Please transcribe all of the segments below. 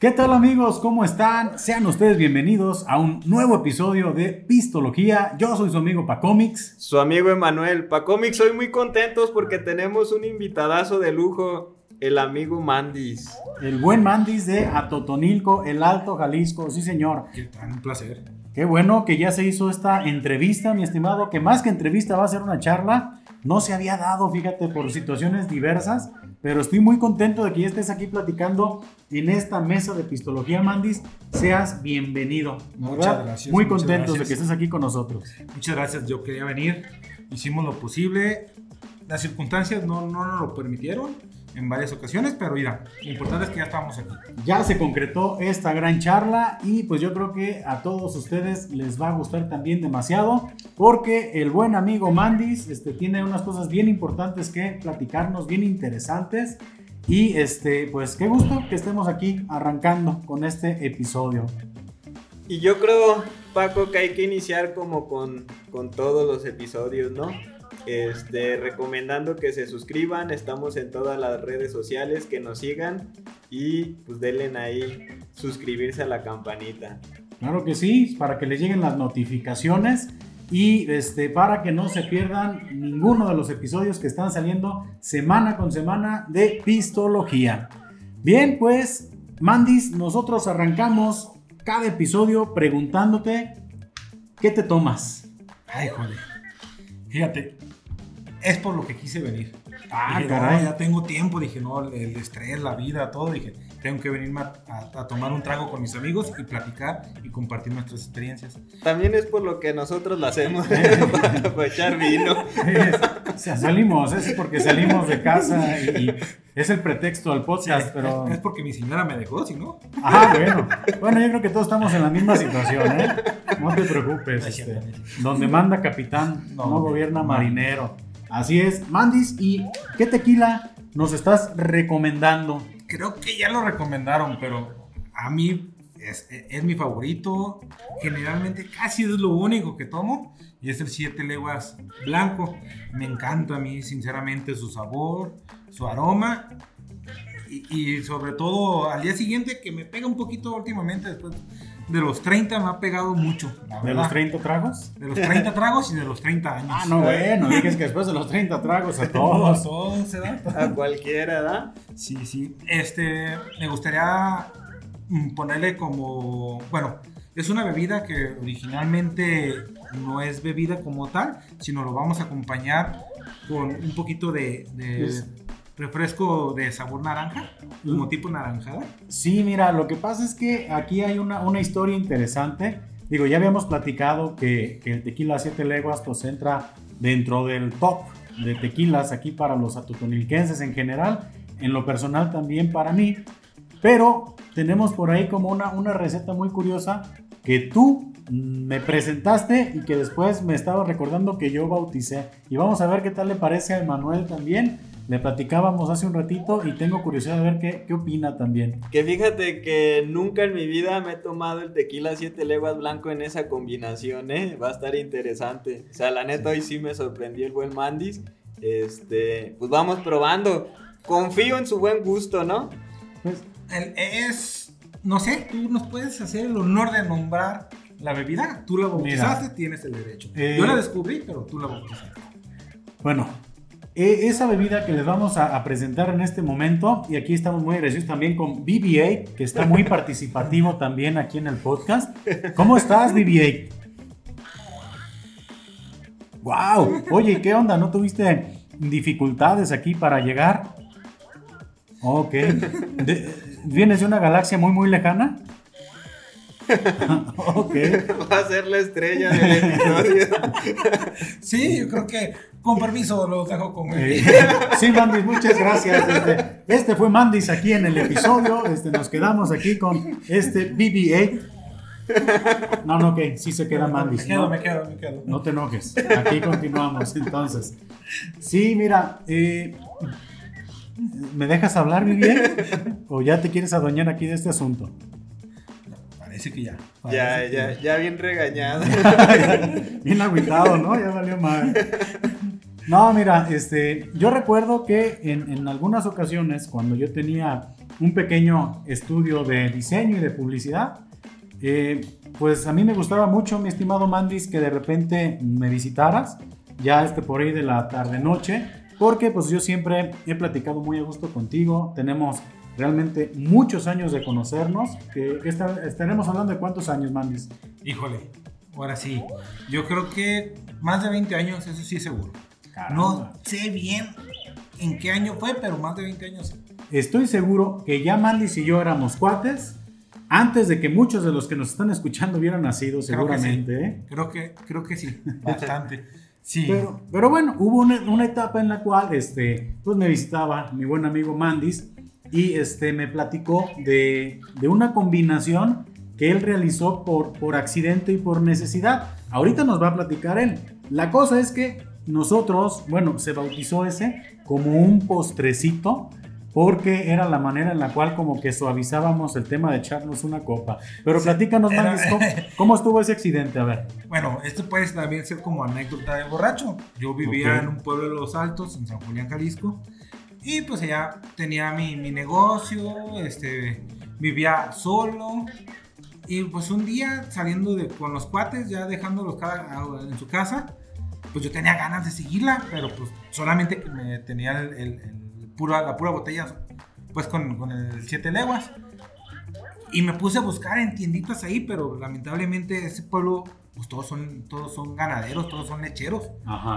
¿Qué tal amigos? ¿Cómo están? Sean ustedes bienvenidos a un nuevo episodio de Pistología. Yo soy su amigo Pacomics. Su amigo Emanuel. Pacomics, soy muy contentos porque tenemos un invitadazo de lujo, el amigo Mandis. El buen Mandis de Atotonilco, el Alto Jalisco. Sí, señor. Qué tan un placer. Qué bueno que ya se hizo esta entrevista, mi estimado, que más que entrevista va a ser una charla. No se había dado, fíjate, por situaciones diversas, pero estoy muy contento de que ya estés aquí platicando en esta mesa de Pistología Mandis. Seas bienvenido. Muchas ¿verdad? gracias, Muy muchas contentos de gracias. que estés aquí con nosotros. Muchas gracias, yo quería venir, hicimos lo posible, las circunstancias no, no nos lo permitieron en varias ocasiones, pero mira, lo importante es que ya estamos aquí. Ya se concretó esta gran charla y pues yo creo que a todos ustedes les va a gustar también demasiado porque el buen amigo Mandis este, tiene unas cosas bien importantes que platicarnos, bien interesantes y este pues qué gusto que estemos aquí arrancando con este episodio. Y yo creo, Paco, que hay que iniciar como con, con todos los episodios, ¿no? Este, recomendando que se suscriban, estamos en todas las redes sociales, que nos sigan y pues denle ahí suscribirse a la campanita. Claro que sí, para que les lleguen las notificaciones y este, para que no se pierdan ninguno de los episodios que están saliendo semana con semana de Pistología. Bien, pues, Mandis, nosotros arrancamos cada episodio preguntándote qué te tomas. Ay, joder. Fíjate, es por lo que quise venir. Ah, dije, caray. no, ya tengo tiempo, dije, no, el estrés, la vida, todo, dije, tengo que venirme a, a- a tomar un trago con mis amigos y platicar y compartir nuestras experiencias. También es por lo que nosotros lo hacemos, para, para echar vino. O sea, salimos, es porque salimos de casa y, y es el pretexto al podcast, pero... Es porque mi señora me dejó, si no. Ah, bueno. Bueno, yo creo que todos estamos en la misma situación, ¿eh? No te preocupes. Este, donde manda capitán, no, No, gobierna no. marinero. Así es. Mandis, ¿y qué tequila nos estás recomendando? Creo que ya lo recomendaron, pero a mí es, mi favorito. Generalmente casi es lo único que tomo. Y es el 7 leguas blanco. Me encanta a mí, sinceramente, su sabor, su aroma. Y, y sobre todo al día siguiente, que me pega un poquito últimamente, después de los 30 me ha pegado mucho. la ¿De los 30 tragos? De los 30 tragos y de los 30 años. Ah, no, bueno, dices que después de los 30 tragos a Todos, todos. todos se dan. A cualquiera, ¿da? Sí, sí. Este, me gustaría ponerle como, bueno, es una bebida que originalmente no es bebida como tal, sino lo vamos a acompañar con un poquito de, de Es- refresco de sabor naranja, como tipo naranjada. Sí, mira, lo que pasa es que aquí hay una, una historia interesante. Digo, ya habíamos platicado que, que el tequila 7 leguas pues entra dentro del top de tequilas aquí para los atotonilquenses en general, en lo personal también para mí. Pero tenemos por ahí como una, una receta muy curiosa que tú me presentaste y que después me estaba recordando que yo bauticé. Y vamos a ver qué tal le parece a Emanuel también. Le platicábamos hace un ratito y tengo curiosidad de ver qué, qué opina también. Que fíjate que nunca en mi vida me he tomado el tequila 7 leguas blanco en esa combinación, ¿eh? Va a estar interesante. O sea, la neta hoy sí me sorprendió el buen Mandis. Este, pues vamos probando. Confío en su buen gusto, ¿no? Pues, El- es, no sé, tú nos puedes hacer el honor de nombrar la bebida. Tú la bautizaste, tienes el derecho. Eh, Yo la descubrí, pero tú la bautizaste. Bueno, e- esa bebida que les vamos a, a presentar en este momento, y aquí estamos muy agradecidos también con BB-8, que está muy participativo también aquí en el podcast. ¿Cómo estás, BB-8? ¡Wow! Oye, ¿qué onda? ¿No tuviste dificultades aquí para llegar? Ok. De- ¿Vienes de una galaxia muy, muy lejana? ok. Va a ser la estrella del episodio. Sí, yo creo que con permiso los dejo con él. Eh, sí, Mandis, muchas gracias. Este, este fue Mandis aquí en el episodio. Este, nos quedamos aquí con este BB-8. No, no, que sí se queda Mandis. Me quedo, ¿no? me quedo, me quedo. No te enojes. Aquí continuamos entonces. Sí, mira, eh, ¿me dejas hablar, BB-8? ¿O ya te quieres adueñar aquí de este asunto? Parece que ya. Ya, que ya, ya bien regañado. Bien agüitado, ¿no? Ya valió mal. No, mira, este, yo recuerdo que en, en algunas ocasiones, cuando yo tenía un pequeño estudio de diseño y de publicidad. Eh, pues a mí me gustaba mucho, mi estimado Mandis, que de repente me visitaras, ya este por ahí de la tarde-noche, porque pues yo siempre he platicado muy a gusto contigo, tenemos realmente muchos años de conocernos, que, estaremos hablando de cuántos años, Mandis. Híjole, ahora sí, yo creo que más de 20 años, eso sí es seguro. No sé bien en qué año fue, pero más de 20 años. Estoy seguro que ya Mandis y yo éramos cuates antes de que muchos de los que nos están escuchando hubieran nacido, seguramente. ¿eh? Creo que, creo que sí, bastante. Sí. Pero, pero bueno, hubo una, una, etapa en la cual este, pues me visitaba mi buen amigo Mandis y este, me platicó de, de una combinación que él realizó por, por accidente y por necesidad. Ahorita nos va a platicar él. La cosa es que nosotros, bueno, se bautizó ese como un postrecito porque era la manera en la cual como que suavizábamos el tema de echarnos una copa. Pero platícanos, más, ¿cómo, estuvo ese accidente? A ver. Bueno, esto puede también ser como anécdota de borracho. Yo vivía en un pueblo de Los Altos, en San Julián, Jalisco, y pues allá tenía mi, mi negocio, este, vivía solo, y pues un día saliendo de, con los cuates, ya dejándolos cada, en su casa, pues yo tenía ganas de seguirla, pero pues solamente me tenía el pura, la pura botella, pues con, con el 7 leguas. Y me puse a buscar en tienditas ahí, pero lamentablemente ese pueblo, pues todos son, todos son ganaderos, todos son lecheros.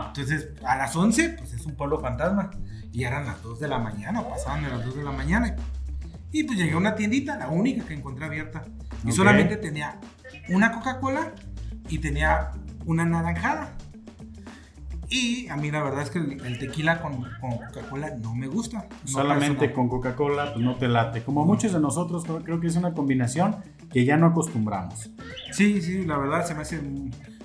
Entonces, a las 11, pues es un pueblo fantasma. Y eran las 2 de la mañana, pasaban de las 2 de la mañana. Y pues llegué a una tiendita, la única que encontré abierta. Y solamente tenía una Coca-Cola y tenía una naranjada. Y a mí la verdad es que el, tequila con, Coca-Cola no me gusta. Solamente con Coca-Cola pues no te late. Como muchos de nosotros creo que es una combinación que ya no acostumbramos. Sí, sí, la verdad se me hace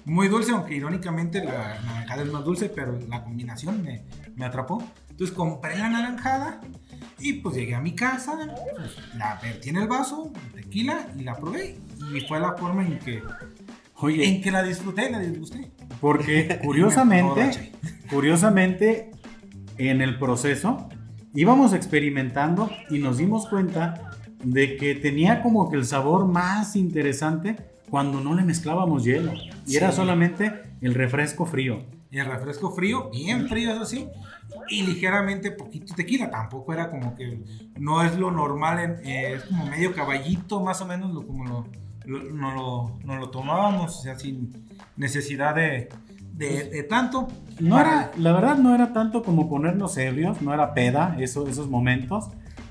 muy dulce, aunque irónicamente la naranjada es más dulce, pero la combinación me, me atrapó. Entonces compré la naranjada y pues llegué a mi casa, pues, la vertí en el vaso, tequila y la probé. Y fue la forma en que Oye, en que la disfruté, la disfruté. Porque curiosamente, curiosamente, en el proceso íbamos experimentando y nos dimos cuenta de que tenía como que el sabor más interesante cuando no le mezclábamos hielo. Y era solamente el refresco frío. Y el refresco frío, bien frío, eso sí. Y ligeramente poquito tequila. Tampoco era como que no es lo normal, eh, es como medio caballito, más o menos lo, como lo, no lo, lo tomábamos, o sea, sin necesidad de, de, tanto. No era, la verdad no era tanto como ponernos ebrios, no era peda eso, esos momentos,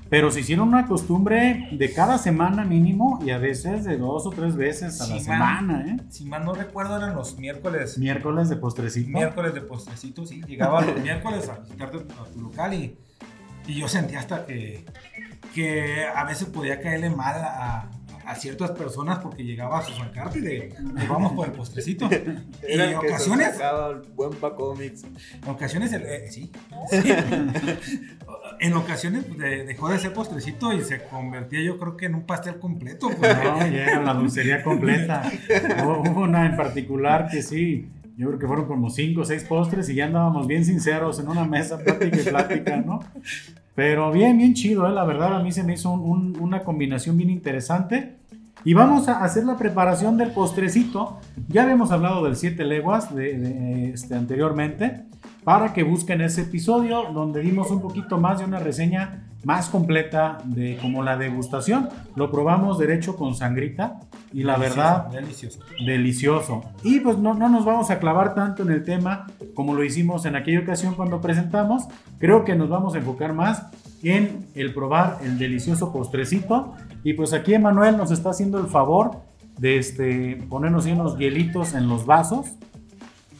pero se hicieron una costumbre de cada semana mínimo y a veces de dos o tres veces a la semana, ¿eh? Si mal no recuerdo eran los miércoles. Miércoles de postrecito. Miércoles de postrecito, sí. Llegaba los miércoles a visitarte a tu local y, y yo sentía hasta que, que a veces podía caerle mal a, a ciertas personas porque llegaba a su sacarte de, vamos por el postrecito. y en ocasiones. buen Pacomics. En ocasiones, eh, sí. en ocasiones pues, dejó de ser postrecito y se convertía, yo creo que en un pastel completo. Pues, no, ya era la dulcería completa. Hubo una en particular que sí. Yo creo que fueron como cinco o seis postres y ya andábamos bien sinceros en una mesa, plática y plática, ¿no? Pero bien, bien chido, ¿eh? la verdad a mí se me hizo una combinación bien interesante. Y vamos a hacer la preparación del postrecito. Ya habíamos hablado del 7 leguas de, este, anteriormente, para que busquen ese episodio donde dimos un poquito más de una reseña más completa de como la degustación. Lo probamos derecho con sangrita y la verdad delicioso. Delicioso. Y pues no, no nos vamos a clavar tanto en el tema como lo hicimos en aquella ocasión cuando presentamos. Creo que nos vamos a enfocar más en el probar el delicioso postrecito. Y pues aquí Emanuel nos está haciendo el favor de este, ponernos unos hielitos en los vasos.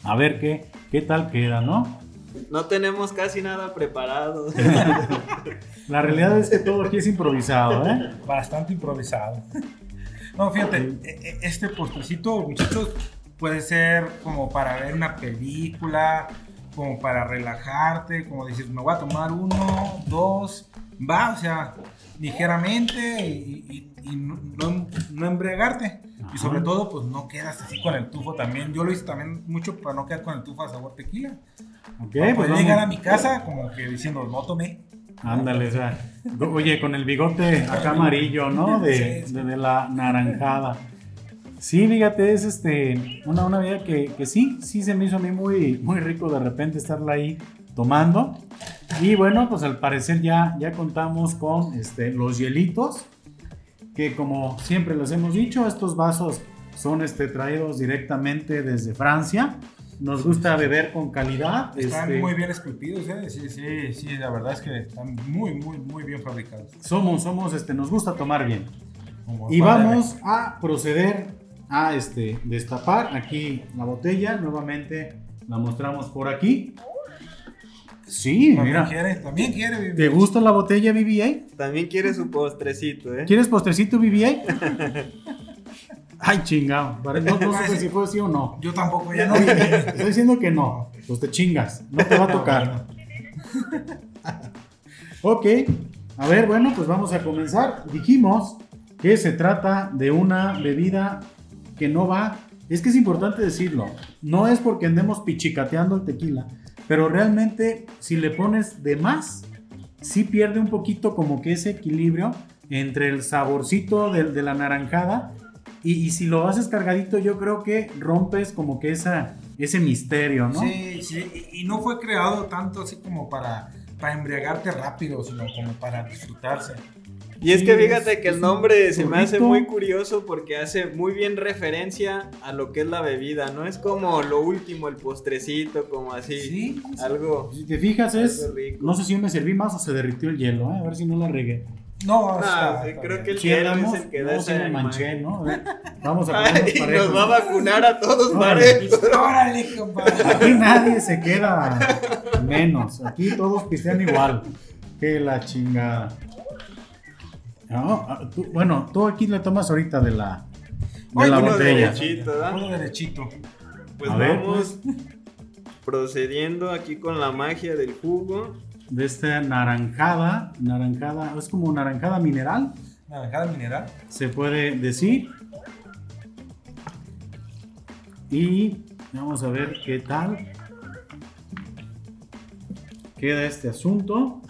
A ver qué, qué tal queda, ¿no? No tenemos casi nada preparado. La realidad es que todo aquí es improvisado, ¿eh? Bastante improvisado. No, fíjate, e, e, este postrecito, muchachos, puede ser como para ver una película, como para relajarte, como decir, me voy a tomar uno, dos, va, o sea, ligeramente y, no, no, embriagarte. Y sobre todo, pues no quedas así con el tufo también. Yo lo hice también mucho para no quedar con el tufo a sabor tequila. Ok, pues llegar a mi casa como que diciendo, no tomé. Ándale, o sea, oye, con el bigote acá amarillo, ¿no? De, de, de la naranjada. Sí, fíjate, es este, una, una vida que, que, sí, sí se me hizo a mí muy, muy rico de repente estarla ahí tomando. Y bueno, pues al parecer ya, ya contamos con este, los hielitos, que como siempre les hemos dicho, estos vasos son este, traídos directamente desde Francia. Nos gusta beber con calidad. Están este, muy bien esculpidos, ¿eh? Sí, sí, sí, la verdad es que están muy, muy, muy bien fabricados. Somos, somos, este, nos gusta tomar bien. Como y vamos a proceder a este, destapar aquí la botella. Nuevamente la mostramos por aquí. Sí, También mira. Quiere, también quiere. ¿Te gusta la botella BBA? También quiere su postrecito, ¿eh? ¿Quieres postrecito BBA? Ay, chingado. No, no sé si fue así o no. Yo tampoco, ya no. Estoy diciendo que no. Pues te chingas. No te va a tocar. ok. A ver, bueno, pues vamos a comenzar. Dijimos que se trata de una bebida que no va. Es que es importante decirlo. No es porque andemos pichicateando el tequila. Pero realmente, si le pones de más, sí pierde un poquito como que ese equilibrio entre el saborcito de, la naranjada y, y, si lo haces cargadito, yo creo que rompes como que esa, ese misterio, ¿no? Sí, sí, y no fue creado tanto así como para, para embriagarte rápido, sino como para disfrutarse. Y es que fíjate que el nombre se me hace muy curioso porque hace muy bien referencia a lo que es la bebida, ¿no? Es como lo último, el postrecito, como así. Sí. Algo. Si te fijas, es. No sé si yo me serví más o se derritió el hielo, ¿eh? A ver si no la regué. No, no está, creo que el si hielo andamos, es el que no da me manché. ¿no? A ver, vamos a Ay, ponernos y parejos. nos va a vacunar a todos parejos. Órale, compadre. Aquí nadie se queda menos. Aquí todos pistean igual. Que la chingada. No, ah, tú- bueno, tú aquí le tomas ahorita de la, de Ay, la uno botella. derechito, ¿verdad? Todo derechito. Pues A ver, vamos procediendo aquí con la magia del jugo. De esta naranjada. Naranjada, es como naranjada mineral, Naranjada mineral. se puede decir. Y vamos a ver qué tal queda este asunto.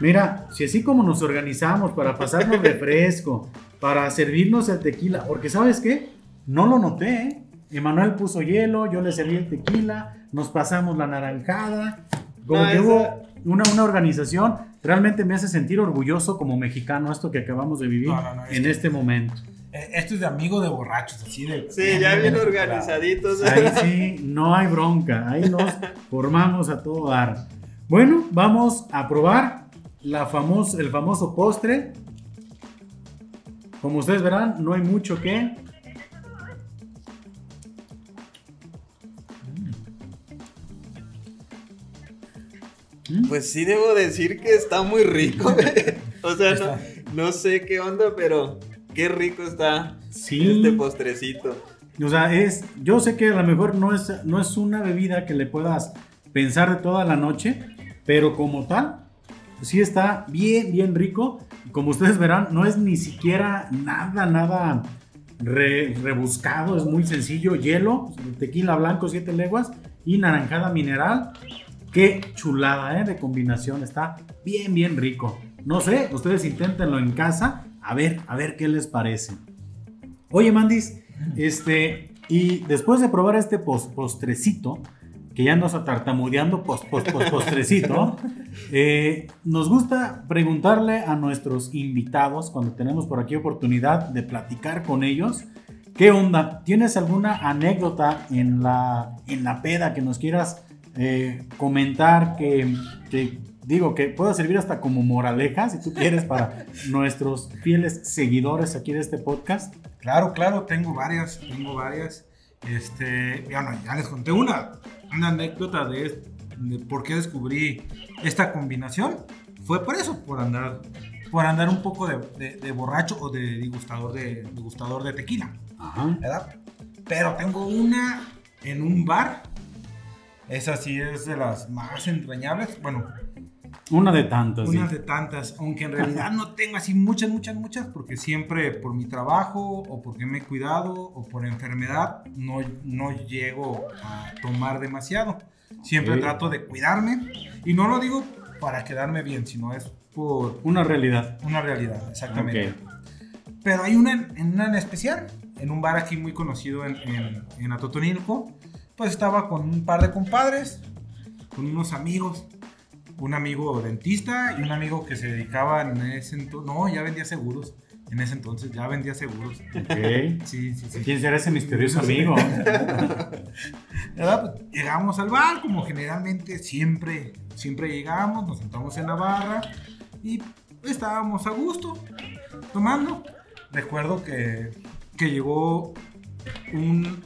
Mira, si así como nos organizamos para pasarnos refresco, para servirnos el tequila, porque ¿sabes qué? No lo noté, ¿eh? Emanuel puso hielo, yo le serví el tequila, nos pasamos la naranjada, como No, que esa- hubo una, una organización, realmente me hace sentir orgulloso como mexicano esto que acabamos de vivir No, no, no, es en que- este momento. Eh, Esto es de amigo de borrachos, así de. Sí, ya bien organizaditos. Ahí sí, no hay bronca. Ahí nos formamos a todo dar. Bueno, vamos a probar la famos- el famoso postre. Como ustedes verán, no hay mucho que. Pues sí debo decir que está muy rico. o sea, no, no sé qué onda, pero qué rico está Sí. este postrecito. O sea, es. Yo sé que a lo mejor no es, no es una bebida que le puedas pensar de toda la noche, pero como tal, sí está bien, bien rico. Como ustedes verán, no es ni siquiera nada, nada re- rebuscado, es muy sencillo. Hielo, tequila blanco, 7 leguas y naranjada mineral. Qué chulada, ¿eh? De combinación, está bien, bien rico. No sé, ustedes inténtenlo en casa, a ver, a ver qué les parece. Oye, Mandis, este, y después de probar este pos- postrecito, que ya nos atartamudeando post, post, post- postrecito, eh, nos gusta preguntarle a nuestros invitados, cuando tenemos por aquí oportunidad de platicar con ellos, ¿qué onda? ¿Tienes alguna anécdota en la, en la peda que nos quieras eh, comentar que, que, digo, que pueda servir hasta como moraleja, si tú quieres, para nuestros fieles seguidores aquí de este podcast? Claro, claro, tengo varias, tengo varias. Este, bueno, ya les conté una, una anécdota de, de por qué descubrí esta combinación. Fue por eso, por andar, por andar un poco de, de- de borracho o de degustador de, degustador de tequila, Ajá. ¿verdad? Pero tengo una en un bar. Esa sí es de las más entrañables. Bueno, Una de tantas. unas sí. de tantas, aunque en realidad no tengo así muchas, muchas, muchas, porque siempre por mi trabajo o porque me he cuidado o por enfermedad no, no llego a tomar demasiado. Siempre trato de cuidarme y no lo digo para quedarme bien, sino es por Una realidad. una realidad, exactamente. Pero hay una una en especial, en un bar aquí muy conocido en, en, en Atotonilco. Pues estaba con un par de compadres, con unos amigos, un amigo dentista y un amigo que se dedicaba en ese entonces, no, ya vendía seguros, en ese entonces ya vendía seguros. Sí, sí, sí. ¿Quién será ese misterioso amigo? Pues, llegamos al bar, como generalmente siempre, siempre llegamos, nos sentamos en la barra y estábamos a gusto, tomando. Recuerdo que, que llegó un,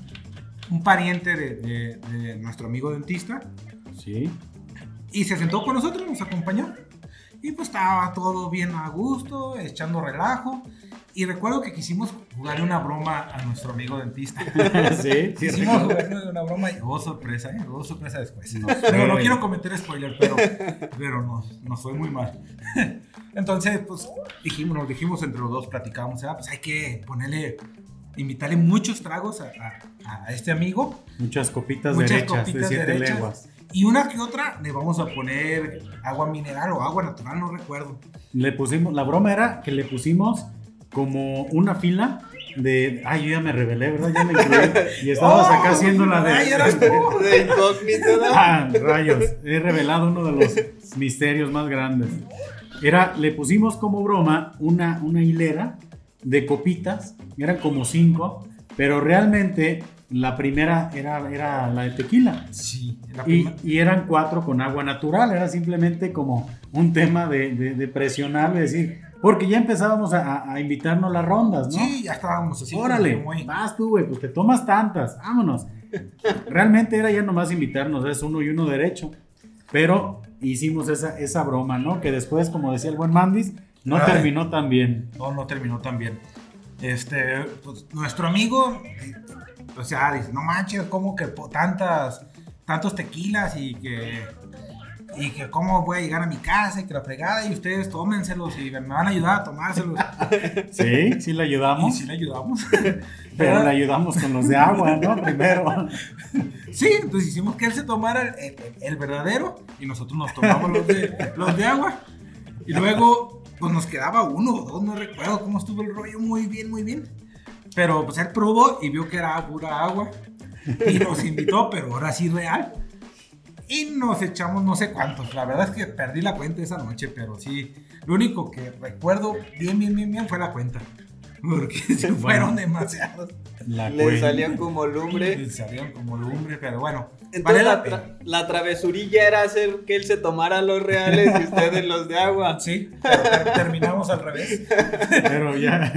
un pariente de, de- de nuestro amigo dentista Sí. Y se sentó con nosotros, nos acompañó. Y pues estaba todo bien a gusto, echando relajo. Y recuerdo que quisimos jugarle una broma a nuestro amigo dentista. sí, sí. Hicimos jugarle una broma y hubo sorpresa, ¿eh? Hubo sorpresa después. No Pero no quiero cometer spoiler, pero, pero nos, nos fue muy mal. Entonces, pues dijimos, nos dijimos entre los dos, platicábamos, ah, pues hay que ponerle, invitarle muchos tragos a, a- a este amigo Muchas copitas Muchas derechas copitas de siete derechas. leguas. Y una que otra le vamos a poner agua mineral o agua natural, no recuerdo. Le pusimos, la broma era que le pusimos como una fila de. Ay, yo ya me revelé, ¿verdad? Ya me incluí. Y estabas ¡Oh! acá haciendo la de. Ay, eras tú. De incógnito, ¿no? Ah, rayos. He revelado uno de los misterios más grandes. Era, le pusimos como broma una, una hilera de copitas, eran como cinco, pero realmente la primera era, era la de tequila. Sí, la Y, y eran cuatro con agua natural, era simplemente como un tema de, de, de presionar, de decir, porque ya empezábamos a, a- a invitarnos las rondas, ¿no? Sí, ya estábamos así. Órale, muy- vas tú, güey, pues te tomas tantas, vámonos. Realmente era ya nomás invitarnos, es uno y uno derecho. Pero hicimos esa, esa broma, ¿no? Que después, como decía el buen Mandis, no Ay. terminó tan bien. No, no terminó tan bien. Este, pues, nuestro amigo, o sea, dice, no manches, ¿cómo que tantas, tantos tequilas y que, y que cómo voy a llegar a mi casa y que la fregada y ustedes tómenselos y me van a ayudar a tomárselos. Sí, sí le y ayudamos, sí le ayudamos. pero le ayudamos con los de agua, ¿no? Primero. Sí, entonces hicimos que él se tomara el, el- el verdadero y nosotros nos tomamos los de, los de agua. Y luego, pues nos quedaba uno o dos, no recuerdo cómo estuvo el rollo, muy bien, muy bien. Pero pues él probó y vio que era pura agua y nos invitó, pero ahora sí real. Y nos echamos no sé cuántos. La verdad es que perdí la cuenta esa noche, pero sí. Lo único que recuerdo bien, bien, bien, bien fue la cuenta. Porque se fueron demasiados. La Le cuenta. salió como lumbre. Y Salieron como lumbre, pero bueno. Entonces vale la, tra- travesurilla era hacer que él se tomara los reales y ustedes los de agua. Sí, pero ter- terminamos al revés. Pero ya.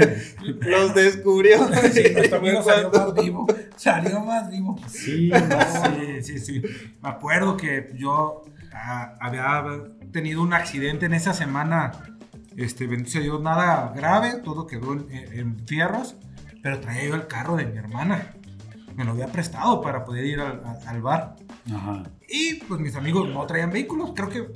Los descubrió. Sí, nuestro amigo salió más vivo. Salió más vivo. Sí, no. Sí, sí, sí. Me acuerdo que yo ah, había tenido un accidente en esa semana. Este, bendito sea Dios, nada grave, todo quedó en, fierros, pero traía yo el carro de mi hermana. Me lo había prestado para poder ir al, al- al bar. Ajá. Y pues mis amigos no traían vehículos. Creo que,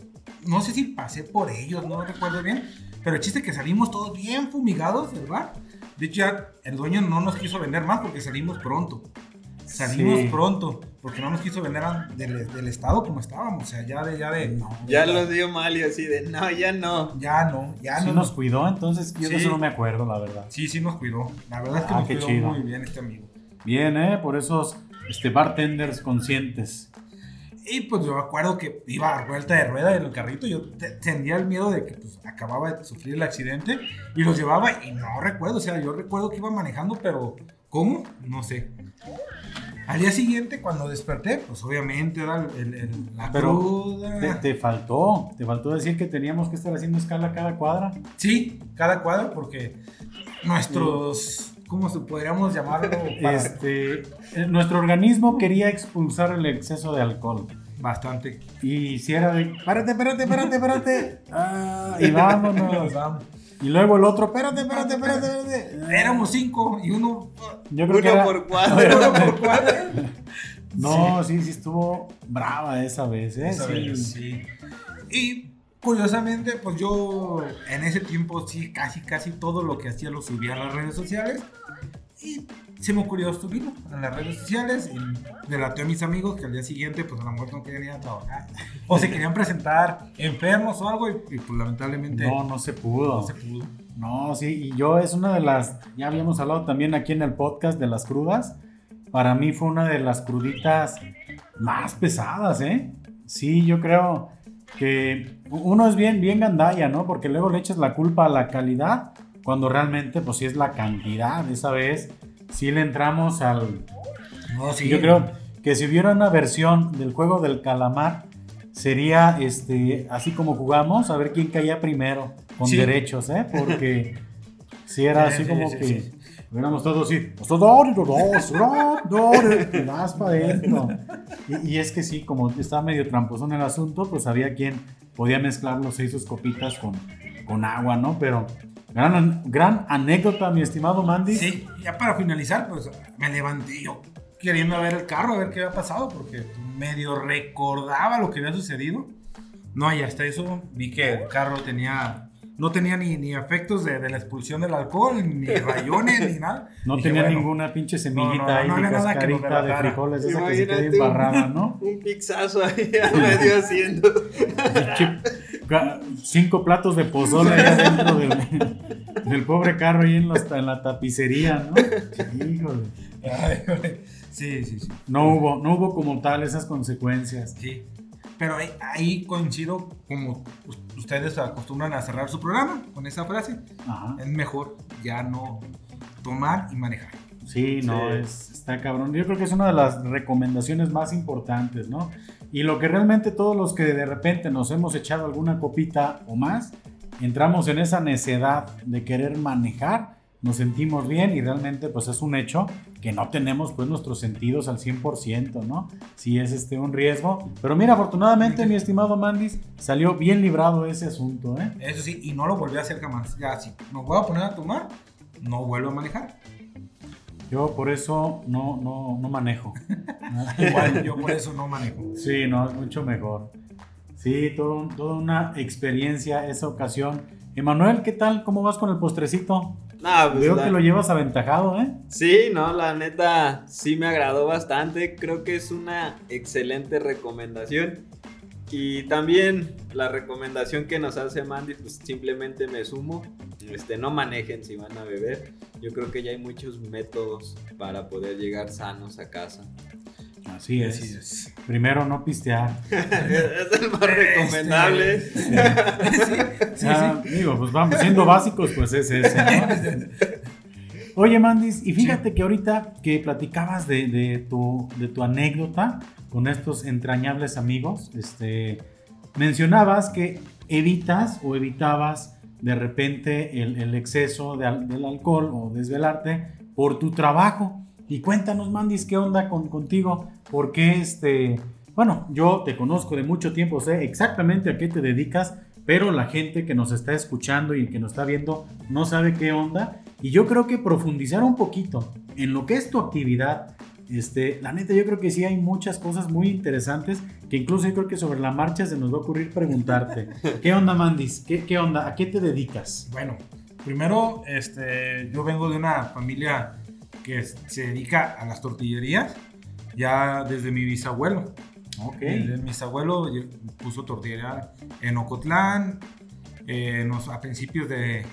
no sé si pasé por ellos, no recuerdo bien. Pero el chiste es que salimos todos bien fumigados del bar. De hecho, ya el dueño no nos quiso vender más porque salimos pronto. Salimos Sí. pronto porque no nos quiso vender a- del, del estado como estábamos. O sea, ya de, ya de, Ya los dio mal y así de, no, ya no. ya no, ya Sí no. nos cuidó, entonces yo de Sí. eso no me acuerdo, la verdad. Sí, sí nos cuidó. La verdad es que Ah, nos cuidó chido. muy bien este amigo. Bien, ¿eh? Por esos este, bartenders conscientes. Y pues yo me acuerdo que iba a vuelta de rueda en el carrito. Yo te- tenía el miedo de que pues, acababa de sufrir el accidente y los llevaba y no recuerdo. O sea, yo recuerdo que iba manejando, pero ¿cómo? No sé. Al día siguiente, cuando desperté, pues obviamente era el, el- la Pero cruda. Te, te faltó, te faltó decir que teníamos que estar haciendo escala cada cuadra. Sí, cada cuadro, porque nuestros. ¿Cómo se podríamos llamarlo? Para- Este, eh, nuestro organismo quería expulsar el exceso de alcohol. Bastante. Y si era de, espérate, espérate, espérate, espérate. Ah, y vámonos. Nos vamos. Y luego el otro, espérate, espérate, espérate, espérate. Éramos cinco y uno. Yo creo que era- por cuatro. uno por cuadro. No, sí, sí estuvo brava esa vez, ¿eh? Esa Sí. vez, sí. Y curiosamente, pues yo en ese tiempo sí, casi, casi todo lo que hacía lo subía a las redes sociales. Y se me ocurrió subirlo en las redes sociales y delaté a mis amigos que al día siguiente pues a lo mejor no querían ir a trabajar o se querían presentar enfermos o algo y, y, pues lamentablemente No, no se pudo. no se pudo. No, sí, y yo es una de las, ya habíamos hablado también aquí en el podcast de las crudas. Para mí fue una de las cruditas más pesadas, ¿eh? Sí, yo creo que uno es bien, bien gandalla, ¿no? Porque luego le echas la culpa a la calidad, cuando realmente, pues sí es la cantidad. Esa vez sí le entramos al... No, sí, Yo creo que si hubiera una versión del juego del calamar, sería este, así como jugamos, a ver quién caía primero, con Sí. derechos, ¿eh? Porque si era Sí, así sí, como que hubiéramos todos así, "Pues todo, dos, dos, dos, dos", y vas para adentro. Y, y es que sí, como estaba medio tramposón el asunto, pues había quien podía mezclar los seis sus copitas con, con agua, ¿no? Pero gran, gran anécdota, mi estimado Mandy. Sí, ya para finalizar, pues me levanté yo queriendo ver el carro, a ver qué había pasado, porque medio recordaba lo que había sucedido. No, y hasta eso vi que el carro tenía, no tenía ni, ni efectos de, de la expulsión del alcohol, ni rayones, ni nada. No Dije, tenía bueno, ninguna pinche semillita no, no, ahí, no nada que nos cascarita de frijoles, esa que se queda embarrada, ¿no? Un pixazo ahí a medio haciendo. Cinco platos de pozole ahí adentro del, del pobre carro ahí en, los- en la tapicería, ¿no? Híjole. Ay, sí, sí, sí. No hubo, no hubo como tal esas consecuencias. Sí. Pero ahí, ahí coincido, como us- ustedes acostumbran a cerrar su programa con esa frase, Ajá. es mejor ya no tomar y manejar. Sí, no, Sí. Es, está cabrón. Yo creo que es una de las recomendaciones más importantes, ¿no? Y lo que realmente todos los que de repente nos hemos echado alguna copita o más, entramos en esa necedad de querer manejar, nos sentimos bien y realmente pues es un hecho que no tenemos pues nuestros sentidos al 100%, ¿no? Sí es este un riesgo. Pero mira, afortunadamente mi estimado Mandis salió bien librado ese asunto, ¿eh? Eso sí, y no lo volví a hacer jamás. Ya, si me voy a poner a tomar, no vuelvo a manejar. Yo por eso no, no, no manejo. Igual yo por eso no manejo. Sí, no, es mucho mejor. Sí, todo, toda una experiencia esa ocasión. Emanuel, ¿qué tal? ¿Cómo vas con el postrecito? Nah, pues Veo la- que lo llevas aventajado, ¿eh? Sí, no, la neta sí me agradó bastante. Creo que es una excelente recomendación. Y también la recomendación que nos hace Mandy, pues simplemente me sumo. Este, no manejen si van a beber. Yo creo que ya hay muchos métodos para poder llegar sanos a casa. Así es. Así es. Primero, no pistear. es el más recomendable. Sí, sí, Ah, Digo, pues vamos, siendo básicos, pues es ese, ¿no? Oye, Mandis, y fíjate que ahorita que platicabas de, de tu, de tu anécdota con estos entrañables amigos, este, mencionabas que evitas o evitabas de repente el, el exceso del alcohol o desvelarte por tu trabajo. Y cuéntanos, Mandis, ¿qué onda con, contigo? ¿Por qué este... Bueno, yo te conozco de mucho tiempo, sé exactamente a qué te dedicas, pero la gente que nos está escuchando y que nos está viendo no sabe qué onda. Y yo creo que profundizar un poquito en lo que es tu actividad, este, la neta yo creo que sí hay muchas cosas muy interesantes que incluso yo creo que sobre la marcha se nos va a ocurrir preguntarte. ¿Qué onda, Mandis? ¿Qué, qué onda? ¿A qué te dedicas? Bueno, primero, este, yo vengo de una familia que se dedica a las tortillerías, ya desde mi bisabuelo. Ok. Desde mi bisabuelo puso tortillería en Ocotlán, eh, a principios de,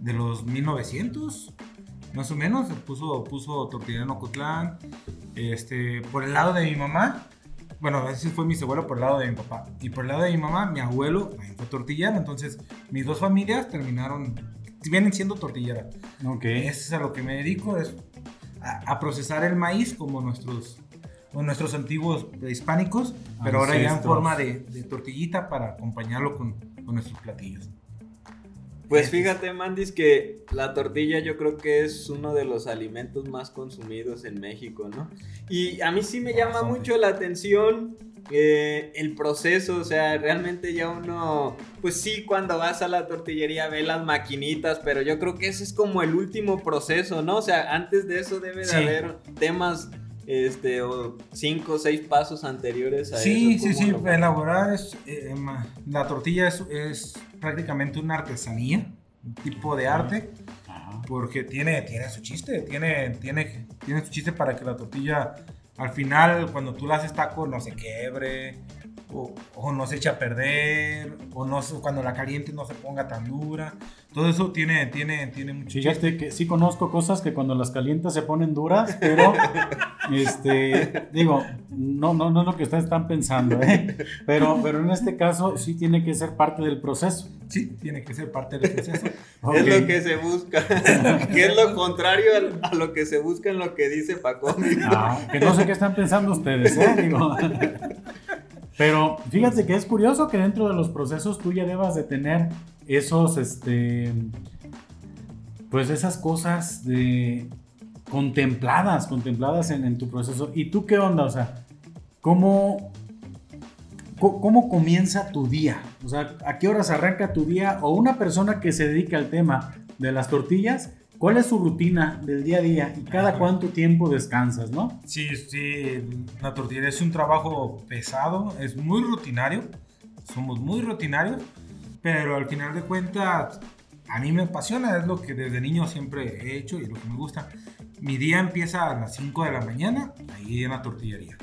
de los 1900, más o menos, puso, puso tortillería en Ocotlán. Este, por el lado de mi mamá, bueno, ese fue mi abuelo por el lado de mi papá. Y por el lado de mi mamá, mi abuelo también fue tortillero. Entonces, mis dos familias terminaron, vienen siendo tortilleras. Ok. Eso es a lo que me dedico, es a, a procesar el maíz como nuestros, como nuestros antiguos prehispánicos, pero ahora ya en Ancestros. forma de, de tortillita para acompañarlo con, con nuestros platillos. Pues fíjate, Mandis, que la tortilla yo creo que es uno de los alimentos más consumidos en México, ¿no? Y a mí sí me llama mucho la atención eh, el proceso, o sea, realmente ya uno, pues sí, cuando vas a la tortillería ve las maquinitas, pero yo creo que ese es como el último proceso, ¿no? O sea, antes de eso debe de Sí. haber temas, este, o cinco o seis pasos anteriores a Sí, eso. sí, ¿cómo sí, lo- elaborar es, eh, ma- la tortilla es, es prácticamente una artesanía, un tipo de arte Ajá. porque tiene, tiene su chiste, tiene, tiene, tiene su chiste para que la tortilla al final, cuando tú la haces taco, no se quebre, o, o no se echa a perder, o no cuando la caliente no se ponga tan dura. Todo eso tiene, tiene, tiene mucho chiste. Fíjate que sí conozco cosas que cuando las calientas se ponen duras, pero este digo, no, no, no es lo que ustedes están pensando, ¿eh? Pero, pero en este caso sí tiene que ser parte del proceso. Sí, tiene que ser parte del proceso. Ok. Es lo que se busca. que es lo contrario a, lo que se busca en lo que dice Paco. Ah, que no sé qué están pensando ustedes, ¿eh? Digo. Pero fíjate que es curioso que dentro de los procesos tú ya debas de tener esos, este, pues esas cosas de contempladas, contempladas en, tu proceso. ¿Y tú qué onda? O sea, ¿cómo, ¿cómo comienza tu día? O sea, ¿a qué horas arranca tu día? O una persona que se dedica al tema de las tortillas, ¿cuál es su rutina del día a día? ¿Y cada cuánto tiempo descansas, no? Sí, sí, la tortillería es un trabajo pesado, es muy rutinario, somos muy rutinarios, pero al final de cuentas a mí me apasiona, es lo que desde niño siempre he hecho y lo que me gusta. Mi día empieza a las 5 de la mañana, ahí en la tortillería.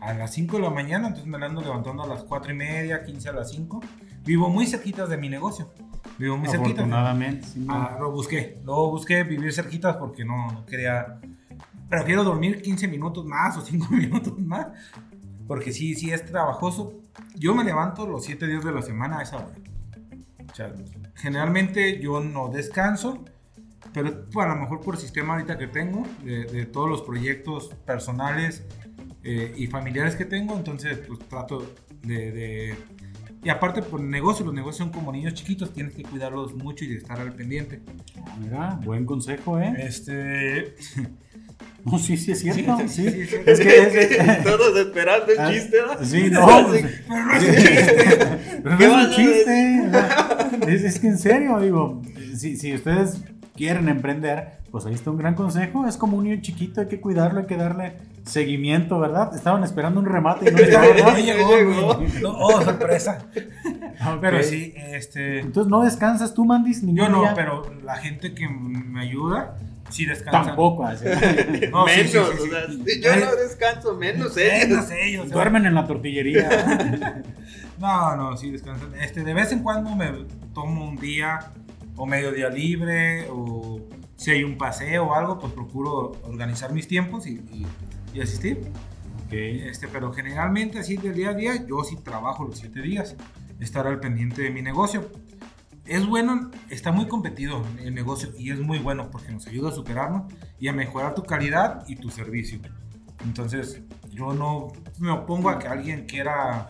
A las 5 de la mañana, entonces me la ando levantando a las 4 y media, 15 a las 5. Vivo muy cerquita de mi negocio. Vivo muy cerquita. Afortunadamente. sí, Ah, lo busqué, lo busqué vivir cerquitas porque no, no quería. Prefiero dormir 15 minutos más o 5 minutos más. Porque sí, sí es trabajoso. Yo me levanto los 7 días de la semana a esa hora. O sea, generalmente yo no descanso, pero pues, a lo mejor por el sistema ahorita que tengo, de, de todos los proyectos personales eh, y familiares que tengo, entonces pues trato de, de- Y aparte por negocio, los negocios son como niños chiquitos, tienes que cuidarlos mucho y de estar al pendiente. Mira, buen consejo, ¿eh? Este... No, sí, sí es cierto. Sí, Sí, sí, sí. Es que es- Todos esperando el Ah, chiste, ¿no? Sí, no. pues, Pero no es un chiste. Pero no ¿Qué es un a chiste. Es, es que en serio, digo, si, si ustedes quieren emprender, pues ahí está un gran consejo. Es como un niño chiquito, hay que cuidarlo, hay que darle seguimiento, ¿verdad? Estaban esperando un remate y no llegó, No. No, oh, sorpresa. Ok. Pero sí, este... Entonces no descansas tú, Mandis, Yo no, día? pero la gente que me ayuda, sí descansa. Tampoco. así. No, sí, menos, sí, sí, sí. o sea, si yo no descanso, menos ellos. Menos ellos. Duermen en la tortillería. No, no, sí descansan. Este, de vez en cuando me tomo un día o medio día libre o si hay un paseo o algo, pues procuro organizar mis tiempos y, y- y asistir. Ok. Este, pero generalmente así del día a día, yo sí trabajo los siete días, estar al pendiente de mi negocio. Es bueno, está muy competido el negocio y es muy bueno porque nos ayuda a superarnos y a mejorar tu calidad y tu servicio. Entonces, yo no me opongo a que alguien quiera,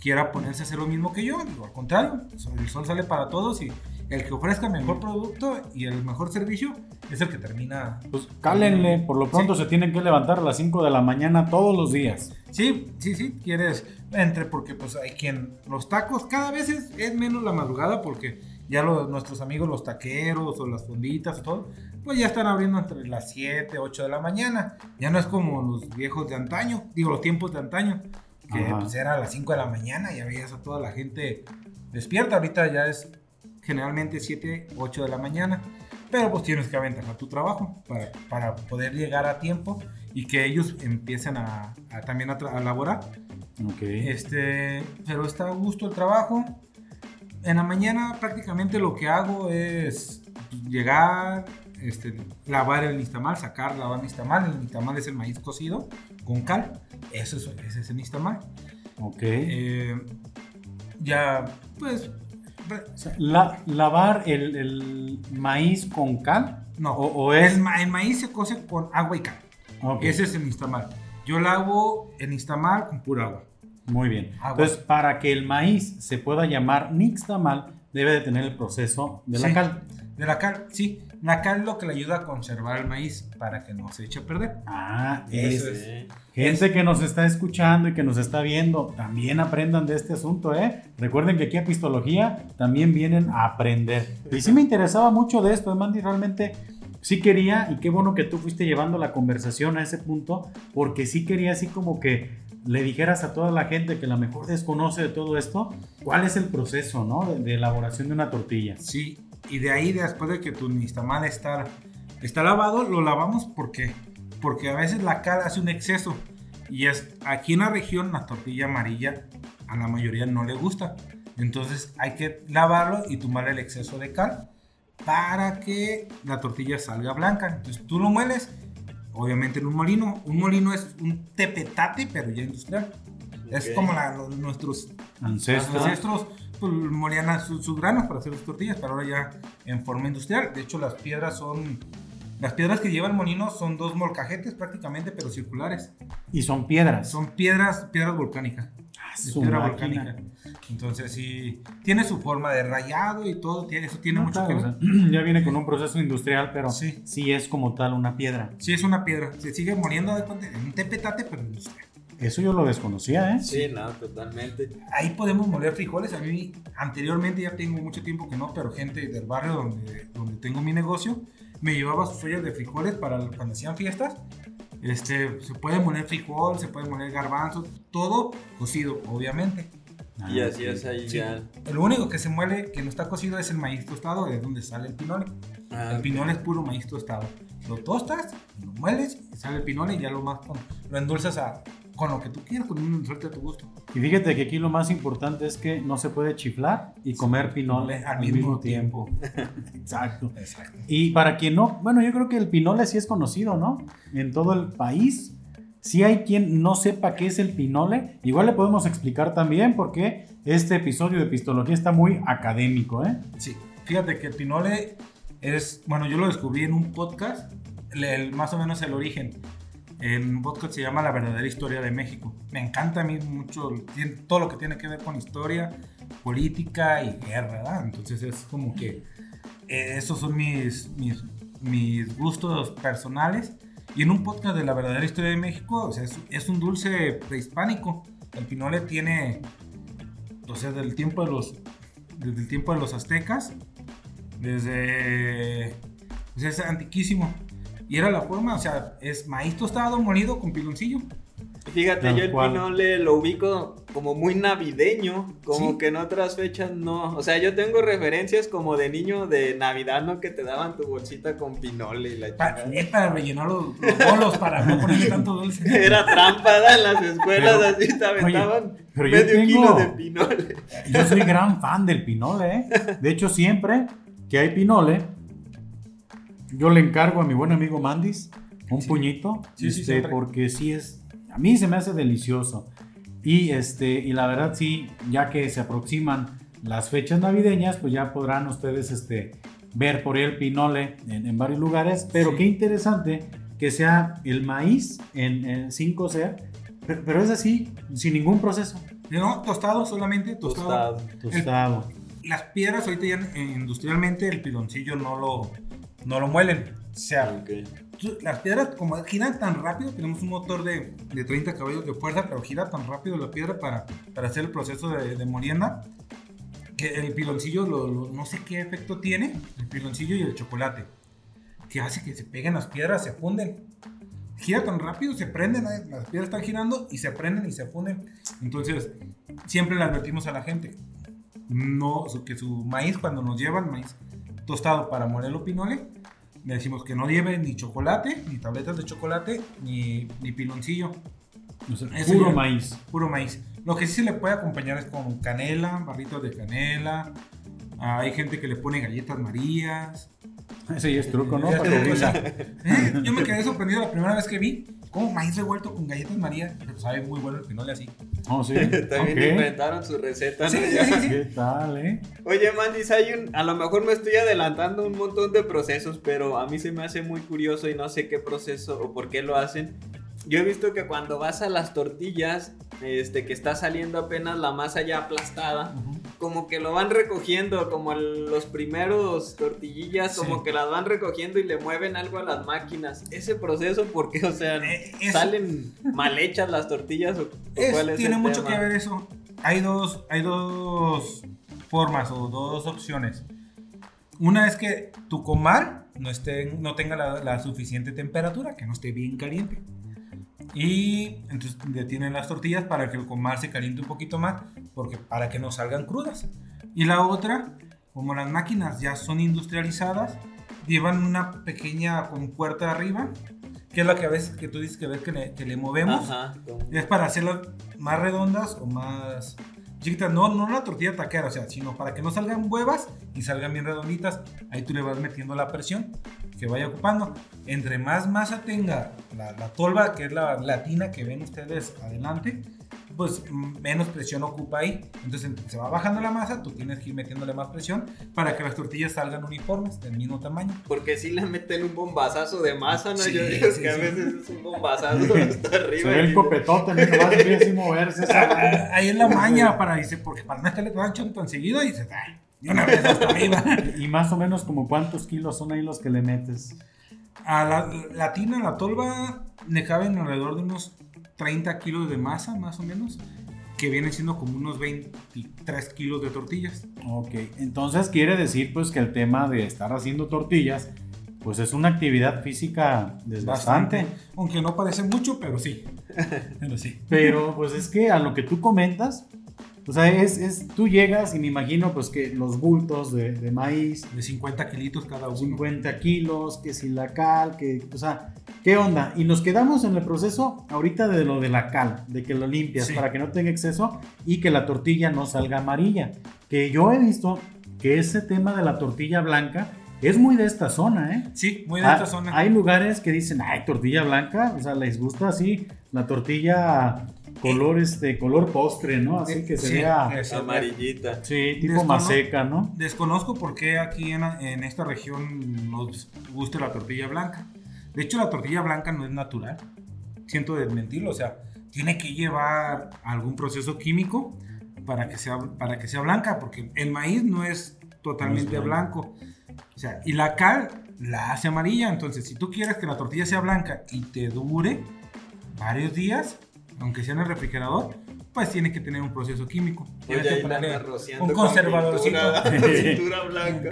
quiera ponerse a hacer lo mismo que yo, al contrario, el sol sale para todos y el que ofrezca el mejor producto y el mejor servicio es el que termina Pues cálenle, por lo pronto se tienen que levantar a las 5 de la mañana todos los días. Sí, sí, sí, quieres entre porque pues hay quien los tacos cada vez es, es menos la madrugada porque ya los, nuestros amigos los taqueros o las fonditas o todo, pues ya están abriendo entre las 7, 8 de la mañana. Ya no es como los viejos de antaño, digo los tiempos de antaño, que Ajá. pues era a las 5 de la mañana y ya veías a toda la gente despierta. Ahorita ya es generalmente 7, 8 de la mañana. Pero pues tienes que aventajar tu trabajo para, para poder llegar a tiempo y que ellos empiecen a, a también a, a laborar. Ok. Este, pero está a gusto el trabajo. En la mañana prácticamente lo que hago es llegar, este, lavar el nistamal, sacar, lavar el nistamal. El nistamal es el maíz cocido con cal. Eso es, ese es el nistamal. Ok. Eh, ya, pues, O sea, la- lavar el, el maíz con cal. no. O, o es. el, ma- el maíz se cose con agua y cal. Ese es el nistamal. Yo lavo el nistamal con pura agua. Muy bien. Agua. Entonces, para que el maíz se pueda llamar nixtamal, debe de tener el proceso de la Sí. cal. De la cal, sí. La cal es lo que le ayuda a conservar el maíz para que no se eche a perder. Ah, Eso es. es. Gente que nos está escuchando y que nos está viendo, también aprendan de este asunto, ¿eh? Recuerden que aquí a Pistología también vienen a aprender. Y sí me interesaba mucho de esto, ¿eh, Mandy, realmente sí quería, y qué bueno que tú fuiste llevando la conversación a ese punto, porque sí quería así como que le dijeras a toda la gente que a lo mejor desconoce de todo esto, cuál es el proceso, ¿no? De, de elaboración de una tortilla. Sí, Y de ahí, después de que tu nixtamal está, está lavado, lo lavamos porque, porque a veces la cal hace un exceso. Y es aquí en la región la tortilla amarilla a la mayoría no le gusta. Entonces hay que lavarlo y tomar el exceso de cal para que la tortilla salga blanca. Entonces tú lo mueles, obviamente en un molino. Un molino es un tepetate, pero ya industrial. Es como la, los- nuestros Ancestros. ancestros pues, molían sus, sus granos para hacer las tortillas, pero ahora ya en forma industrial. De hecho, las piedras son. Las piedras que lleva el molino son dos molcajetes prácticamente, pero circulares. Y son piedras. Son piedras, piedras volcánicas. de su piedra máquina. volcánica. Entonces, sí, tiene su forma de rayado y todo, tiene, eso tiene No, mucho claro, que o ver. sea, ya viene con un proceso industrial, pero Sí. sí. es como tal una piedra. Sí, es una piedra. Se sigue moliendo de en un tepetate, pero industrial. Eso yo lo desconocía, ¿eh? Sí, no, totalmente. Ahí podemos moler frijoles. A mí, anteriormente, ya tengo mucho tiempo que no, pero gente del barrio donde, donde tengo mi negocio me llevaba sus ollas de frijoles para cuando hacían fiestas. Este, se puede moler frijol, se puede moler garbanzo, todo cocido, obviamente. Y Ah, así ok. es ahí Sí. ya. Lo único que se muele, que no está cocido, es el maíz tostado, de donde sale el pinole. Ah, El pinole es puro maíz tostado. Lo tostas, lo mueles, y sale el pinole y ya lo más lo endulzas a, con lo que tú quieras, con un endulzante a tu gusto. Y fíjate que aquí lo más importante es que no se puede chiflar y comer pinole al mismo tiempo. Exacto. Exacto. Y para quien no, bueno, yo creo que el pinole sí es conocido, ¿no? En todo el país. Si hay quien no sepa qué es el pinole, igual le podemos explicar también porque este episodio de Pistología está muy académico, ¿eh? Sí, fíjate que el pinole es, bueno, yo lo descubrí en un podcast, el- más o menos el origen. En un podcast se llama La verdadera historia de México. Me encanta a mí mucho todo lo que tiene que ver con historia, política y guerra, ¿verdad? Entonces es como que eh, esos son mis, mis, mis gustos personales. Y en un podcast de La verdadera historia de México, o sea, es, es un dulce prehispánico. El pinole tiene, o sea, del tiempo de los, desde el tiempo de los aztecas, desde, sea, es antiquísimo. Y era la forma, o sea, es maíz tostado molido con piloncillo. Fíjate, Tal yo el cual. pinole lo ubico como muy navideño, como Sí. que en otras fechas no. O sea, yo tengo referencias como de niño de Navidad, ¿no? Que te daban tu bolsita con pinole y la Pa- chingada. es para rellenar los, los bolos, para no ponerle tanto dulce. Era trampada en las escuelas, Pero- así te aventaban pero yo medio tengo- kilo de pinole. Yo soy gran fan del pinole, ¿eh? De hecho, siempre que hay pinole, yo le encargo a mi buen amigo Mandis un Sí. puñito, Sí, este, porque sí es, a mí se me hace delicioso. Y, este, y la verdad sí, ya que se aproximan las fechas navideñas, pues ya podrán ustedes este, ver por ahí el pinole en, en varios lugares. Pero Sí. qué interesante que sea el maíz en, en sin cocer, pero, pero es así, sin ningún proceso. No, tostado solamente, tostado. Tostado. Tostado. Las piedras ahorita ya eh, industrialmente el piloncillo no lo, no lo muelen. O sea, Ok. tú- las piedras como giran tan rápido, tenemos un motor de, de 30 caballos de fuerza, pero gira tan rápido la piedra para, para hacer el proceso de, de molienda, que el piloncillo, lo- lo- no sé qué efecto tiene, el piloncillo y el chocolate, que hace que se peguen las piedras, se funden. Gira tan rápido, se prenden, eh, las piedras están girando y se prenden y se funden. Entonces, siempre le advertimos a la gente, no, que su maíz, cuando nos llevan maíz tostado para molerlo pinole, le decimos que no lleve ni chocolate, ni tabletas de chocolate, ni, ni piloncillo, O sea, Eso puro maíz. puro maíz. Lo que sí se le puede acompañar es con canela, barritos de canela. Ah, hay gente que le pone galletas marías. Ese ya es truco, ¿no? ¿Eh? Yo me quedé sorprendido la primera vez que vi cómo maíz revuelto con galletas marías. Pero sabe muy bueno el pinole así. Oh, sí. También inventaron su receta. ¿no? Sí, sí, Ya. sí, sí. ¿Qué tal, eh? Oye, Mandis, hay un. A lo mejor me estoy adelantando un montón de procesos, pero a mí se me hace muy curioso y no sé qué proceso o por qué lo hacen. Yo he visto que cuando vas a las tortillas, este, que está saliendo apenas la masa ya aplastada, como que lo van recogiendo, como el- los primeros tortillillas, Sí. como que las van recogiendo y le mueven algo a las máquinas. Ese proceso, ¿por qué? O sea, Eh, es- ¿salen mal hechas las tortillas o, o Es- cuál es tiene el mucho tema? que ver eso. Hay dos, hay dos formas o dos opciones. Una es que tu comal no, esté, no tenga la, la suficiente temperatura, que no esté bien caliente. Y entonces detienen las tortillas para que el comal se caliente un poquito más, porque, para que no salgan crudas. Y la otra, como las máquinas ya son industrializadas, llevan una pequeña compuerta arriba, que es la que a veces que tú dices que ves que le, que le movemos. Ajá, Es para hacerlas más redondas o más chiquitas. No, no la tortilla taquera, o sea, sino para que no salgan huevas y salgan bien redonditas. Ahí tú le vas metiendo la presión que vaya ocupando. Entre más masa tenga la, la tolva, que es la latina que ven ustedes adelante, pues menos presión ocupa ahí. Entonces se va bajando la masa, tú tienes que ir metiéndole más presión para que las tortillas salgan uniformes del mismo tamaño. Porque si le meten un bombazazo de masa, ¿no? Sí, Yo digo sí, que a sí. veces es un bombazo hasta Se arriba. ve el y- copetote, ¿no? Nomás empieza así moverse. esa- Ah, Ahí es la maña para, dice, porque para no estarle tan tan seguido, dices, ay, de una vez hasta arriba. Y más o menos como cuántos kilos son ahí los que le metes. A la, la tina, la tolva, le caben alrededor de unos 30 kilos de masa, más o menos, que vienen siendo como unos 23 kilos de tortillas. Ok, entonces quiere decir pues que el tema de estar haciendo tortillas, pues es una actividad física desgastante. Aunque no parece mucho, pero sí. Pero sí. Pero pues es que a lo que tú comentas, o sea, es, es tú llegas y me imagino pues que los bultos de, de maíz, De 50 kilitos cada uno. 50 kilos, que si la cal, que, o sea, ¿qué onda? Y nos quedamos en el proceso ahorita de lo de la cal, de que lo limpias Sí. para que no tenga exceso y que la tortilla no salga amarilla. Que yo he visto que ese tema de la tortilla blanca es muy de esta zona, ¿eh? Sí, muy de Ah, esta zona. Hay lugares que dicen, ay, tortilla blanca, o sea, les gusta así, la tortilla color, este, color postre, ¿no? Así que se Sí, vea, es- Amarillita. sí, tipo Descono- maseca, ¿no? Desconozco por qué aquí en, en esta región nos gusta la tortilla blanca. De hecho, la tortilla blanca no es natural. Siento desmentirlo, o sea, tiene que llevar algún proceso químico para que sea, para que sea blanca, porque el maíz no es totalmente No es blanco. O sea, y la cal la hace amarilla. Entonces, si tú quieres que la tortilla sea blanca y te dure varios días, aunque sea en el refrigerador, pues tiene que tener un proceso químico. Oye, que ponerle un con conservadorcito. pintura, cintura blanca.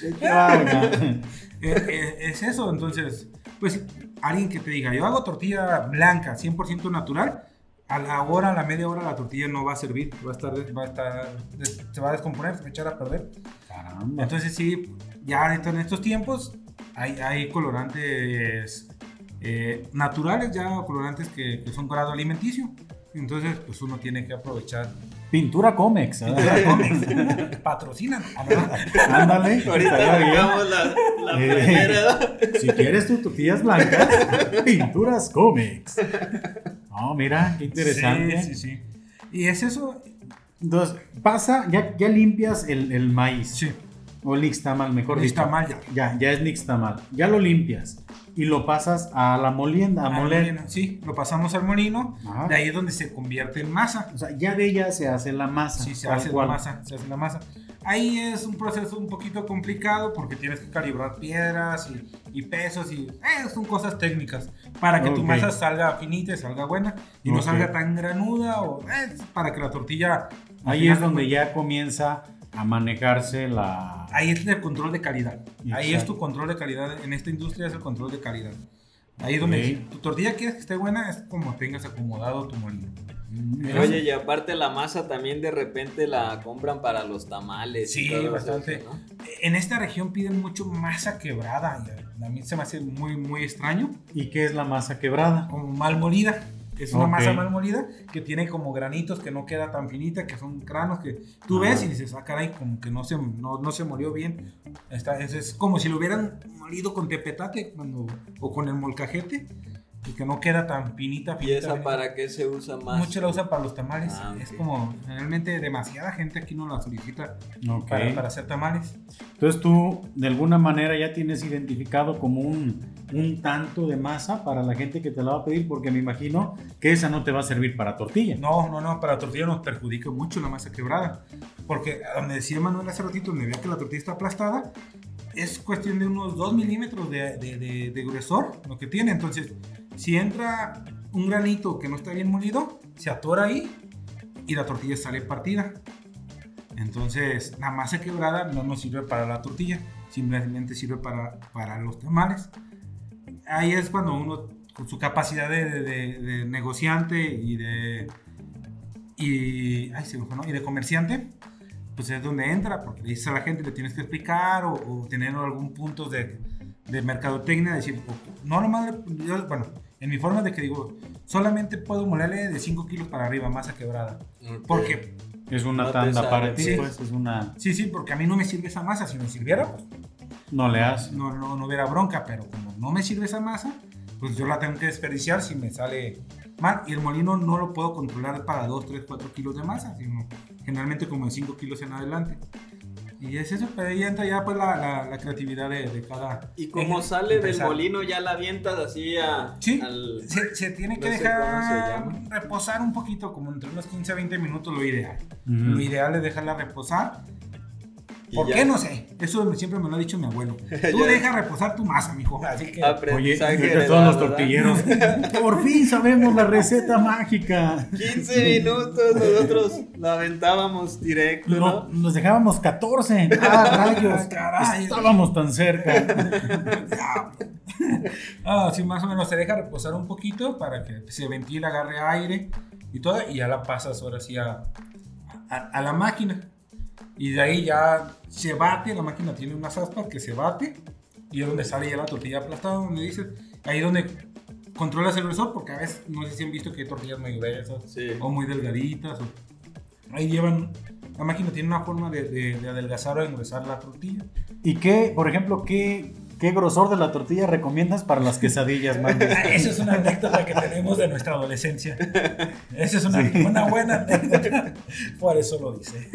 Eh, eh, es eso, entonces, pues alguien que te diga, yo hago tortilla blanca, 100% natural, a la hora, a la media hora la tortilla no va a servir, va a estar, va a estar, se va a descomponer, se va a echar a perder. Caramba. Entonces sí, ya en estos tiempos hay, hay colorantes eh, naturales, ya colorantes que, que son grado alimenticio. Entonces, pues uno tiene que aprovechar. Pintura Comex. Ah, ¿no? Ándale. Ahorita sacamos la, la Eh. primera. Si quieres tus tortillas blancas, Pinturas Comex. No, mira, qué interesante. Sí, sí, sí. Y es eso. Entonces, pasa, ya, ya limpias el, el maíz. Sí. O nixtamal, mejor dicho. Nixtamal ya. Ya, ya es nixtamal. Ya lo limpias. Y lo pasas a la molienda, a moler. molino, Sí, lo pasamos al molino. Ajá. De ahí es donde se convierte en masa. O sea, ya de ella se hace la masa. Sí, se hace cual. la masa, se hace la masa. Ahí es un proceso un poquito complicado porque tienes que calibrar piedras y, y pesos y eh, son cosas técnicas para que tu Ok. masa salga finita y salga buena y no Ok. salga tan granuda o eh, para que la tortilla... Ahí es de donde ya comienza a manejarse la. Ahí es el control de calidad. Ahí es Exacto. tu control de calidad. En esta industria es el control de calidad. Ahí es donde tu tortilla quieres que esté buena, es como tengas acomodado tu molino. Oye, y aparte la masa también de repente la compran para los tamales. y Sí, todo bastante. eso, ¿no? En esta región piden mucho masa quebrada. y a mí se me hace muy, muy extraño. ¿Y qué es la masa quebrada? Como mal molida. Es una Ok. masa mal molida que tiene como granitos que no queda tan finita, que son granos que tú Ah. ves y dices, ah, caray, como que no se, no, no se molió bien. Está, es, es como si lo hubieran molido con tepetate cuando, o con el molcajete y que no queda tan finita. ¿Y finita, esa finita. para qué se usa más? Mucho la usan para los tamales. Ah, Es como, realmente demasiada gente aquí no la solicita Ok. para, para hacer tamales. Entonces tú de alguna manera ya tienes identificado como un, un tanto de masa para la gente que te la va a pedir porque me imagino que esa no te va a servir para tortilla. No, no, no, para la tortilla nos perjudica mucho la masa quebrada. Porque, donde decía Manuel hace ratito, donde veía que la tortilla está aplastada, es cuestión de unos 2 milímetros de, de- de- de gruesor lo que tiene. Entonces, si entra un granito que no está bien molido, se atora ahí y la tortilla sale partida. Entonces, la masa quebrada no nos sirve para la tortilla, simplemente sirve para, para los tamales. Ahí es cuando uno, con su capacidad de, de- negociante y de, y, ay, se fue, ¿no? y de comerciante, pues es donde entra, porque le dices a la gente, le tienes que explicar o, o tener algún punto de, de mercadotecnia, decir, no nomás, yo, bueno, en mi forma de que digo, solamente puedo molerle de 5 kilos para arriba, masa quebrada. Porque, Es una No tanda para ti, Sí. pues es una... sí, sí, porque a mí no me sirve esa masa, si me sirviera, pues No le hace. no, no, no hubiera bronca, pero como no me sirve esa masa, pues yo la tengo que desperdiciar si me sale mal. Y el molino no lo puedo controlar para 2, 3, 4 kilos de masa, sino generalmente como de 5 kilos en adelante. Y es eso, pero ahí entra ya pues la, la, la creatividad de, de cada... Y como sale del molino, ya la avientas así a, Sí, al... se, se tiene que no dejar reposar un poquito, como entre unos 15 a 20 minutos lo ideal. Lo ideal es dejarla reposar. ¿Por qué? No sé. Eso siempre me lo ha dicho mi abuelo. Tú deja reposar tu masa, mijo. Así que... Oye, Aprendizaje heredado, todos los tortilleros. Por fin sabemos la receta mágica. 15 minutos nosotros la aventábamos directo, No, ¿no? nos dejábamos 14. Ah, rayos. Caray. Estábamos tan cerca. Ah, sí, más o menos se deja reposar un poquito para que se ventile, agarre aire y todo, y ya la pasas ahora sí a, a, a la máquina. Y de ahí ya se bate, la máquina tiene unas aspas que se bate, y es donde sale ya la tortilla aplastada, donde dices, ahí donde controlas el grosor, porque a veces no sé si han visto que hay tortillas muy gruesas Sí. o muy delgaditas. o- ahí llevan, la máquina tiene una forma de, de- de adelgazar o engrosar la tortilla. ¿Y qué, por ejemplo, qué, qué grosor de la tortilla recomiendas para las quesadillas, man? Esa es una anécdota que tenemos de nuestra adolescencia. Esa es una, una buena anécdota. Por eso lo dice.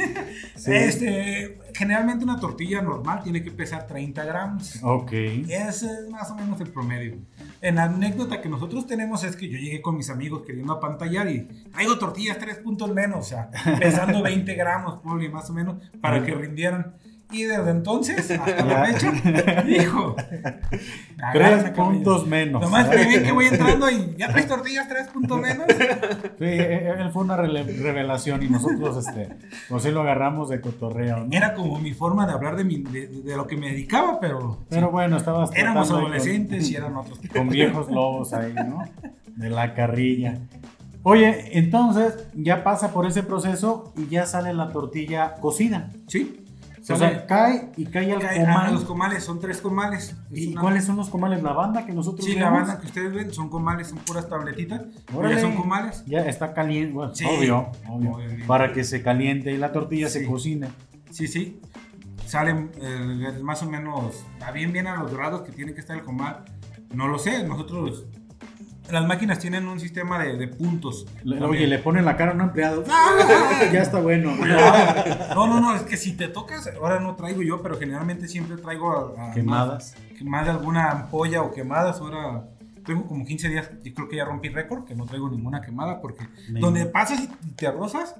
Sí. Este, generalmente una tortilla normal tiene que pesar 30 gramos. Ok. Ese es más o menos el promedio. En la anécdota que nosotros tenemos es que yo llegué con mis amigos queriendo apantallar y traigo tortillas 3 puntos menos, o sea, pesando 20 gramos, ponle, más o menos, para que rindieran. Y desde entonces, hasta la fecha, hijo, Tres puntos menos. Nomás que ven que voy entrando y ya traes tortillas 3 puntos menos. Sí, eh, él fue una revelación y nosotros, este, pues sí lo agarramos de cotorreo, ¿no? Era como mi forma de hablar de, mi- de, de lo que me dedicaba, pero, Pero sí, bueno, estabas éramos adolescentes y eran otros. con viejos lobos ahí, ¿no? De la carrilla. Oye, entonces ya pasa por ese proceso y ya sale la tortilla cocida. Sí. O Sale- sea, cae y cae al cae- comal. los comales, son tres comales. Es ¿Y una- cuáles son los comales? ¿La banda que nosotros Sí, la vemos? banda que ustedes ven son comales, son puras tabletitas. Ya son comales. Ya está caliente, bueno, Sí, obvio, obvio, obviamente. para que se caliente y la tortilla se Sí. cocine. Sí, sí. Salen eh, más o menos, a bien, bien a los dorados que tiene que estar el comal. No lo sé, nosotros. Las máquinas tienen un sistema de, de puntos. Le- oye, le ponen la cara a un empleado. ¡Ah! Ya está bueno. No, no, no, es que si te tocas, ahora no traigo yo, pero generalmente siempre traigo a, a- Quemadas. Más, de alguna ampolla o quemadas. Ahora tengo como 15 días, yo creo que ya rompí récord, que no traigo ninguna quemada, porque Me- donde pasas y te rozas,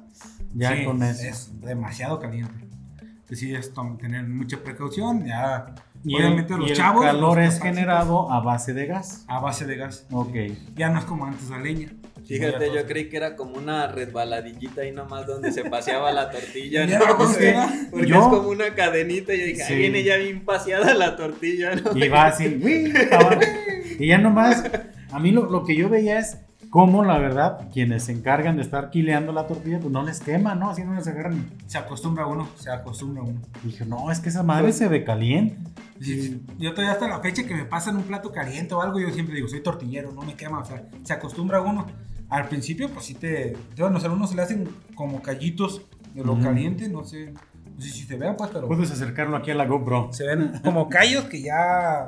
Ya sí, con eso. es demasiado caliente. Entonces sí, es tener mucha precaución, ya. Y obviamente el, los y el chavos. calor los es generado a base de gas. A base de gas. Ok. Ya no es como antes la leña. Fíjate, yo creí que era como una resbaladillita ahí nomás donde se paseaba la tortilla, ¿no? Porque, porque Yo- es como una cadenita y yo dije, Sí. ahí viene ya bien paseada la tortilla, ¿no? Y va así. Y ya nomás, a mí lo, lo que yo veía es cómo, la verdad, quienes se encargan de estar quileando la tortilla, pues no les quema, ¿no? Así no les agarran. Se acostumbra uno, se acostumbra uno. Dije, no, es que esa madre se ve caliente. Sí, Yo todavía hasta la fecha que me pasan un plato caliente o algo, yo siempre digo, soy tortillero, no me quema, o sea, se acostumbra uno. Al principio, pues sí te, te bueno, o sea, a uno se le hacen como callitos de lo caliente, no sé, no sé si se vean, pues, pero Puedes acercarlo aquí a la GoPro. se ven como callos que ya,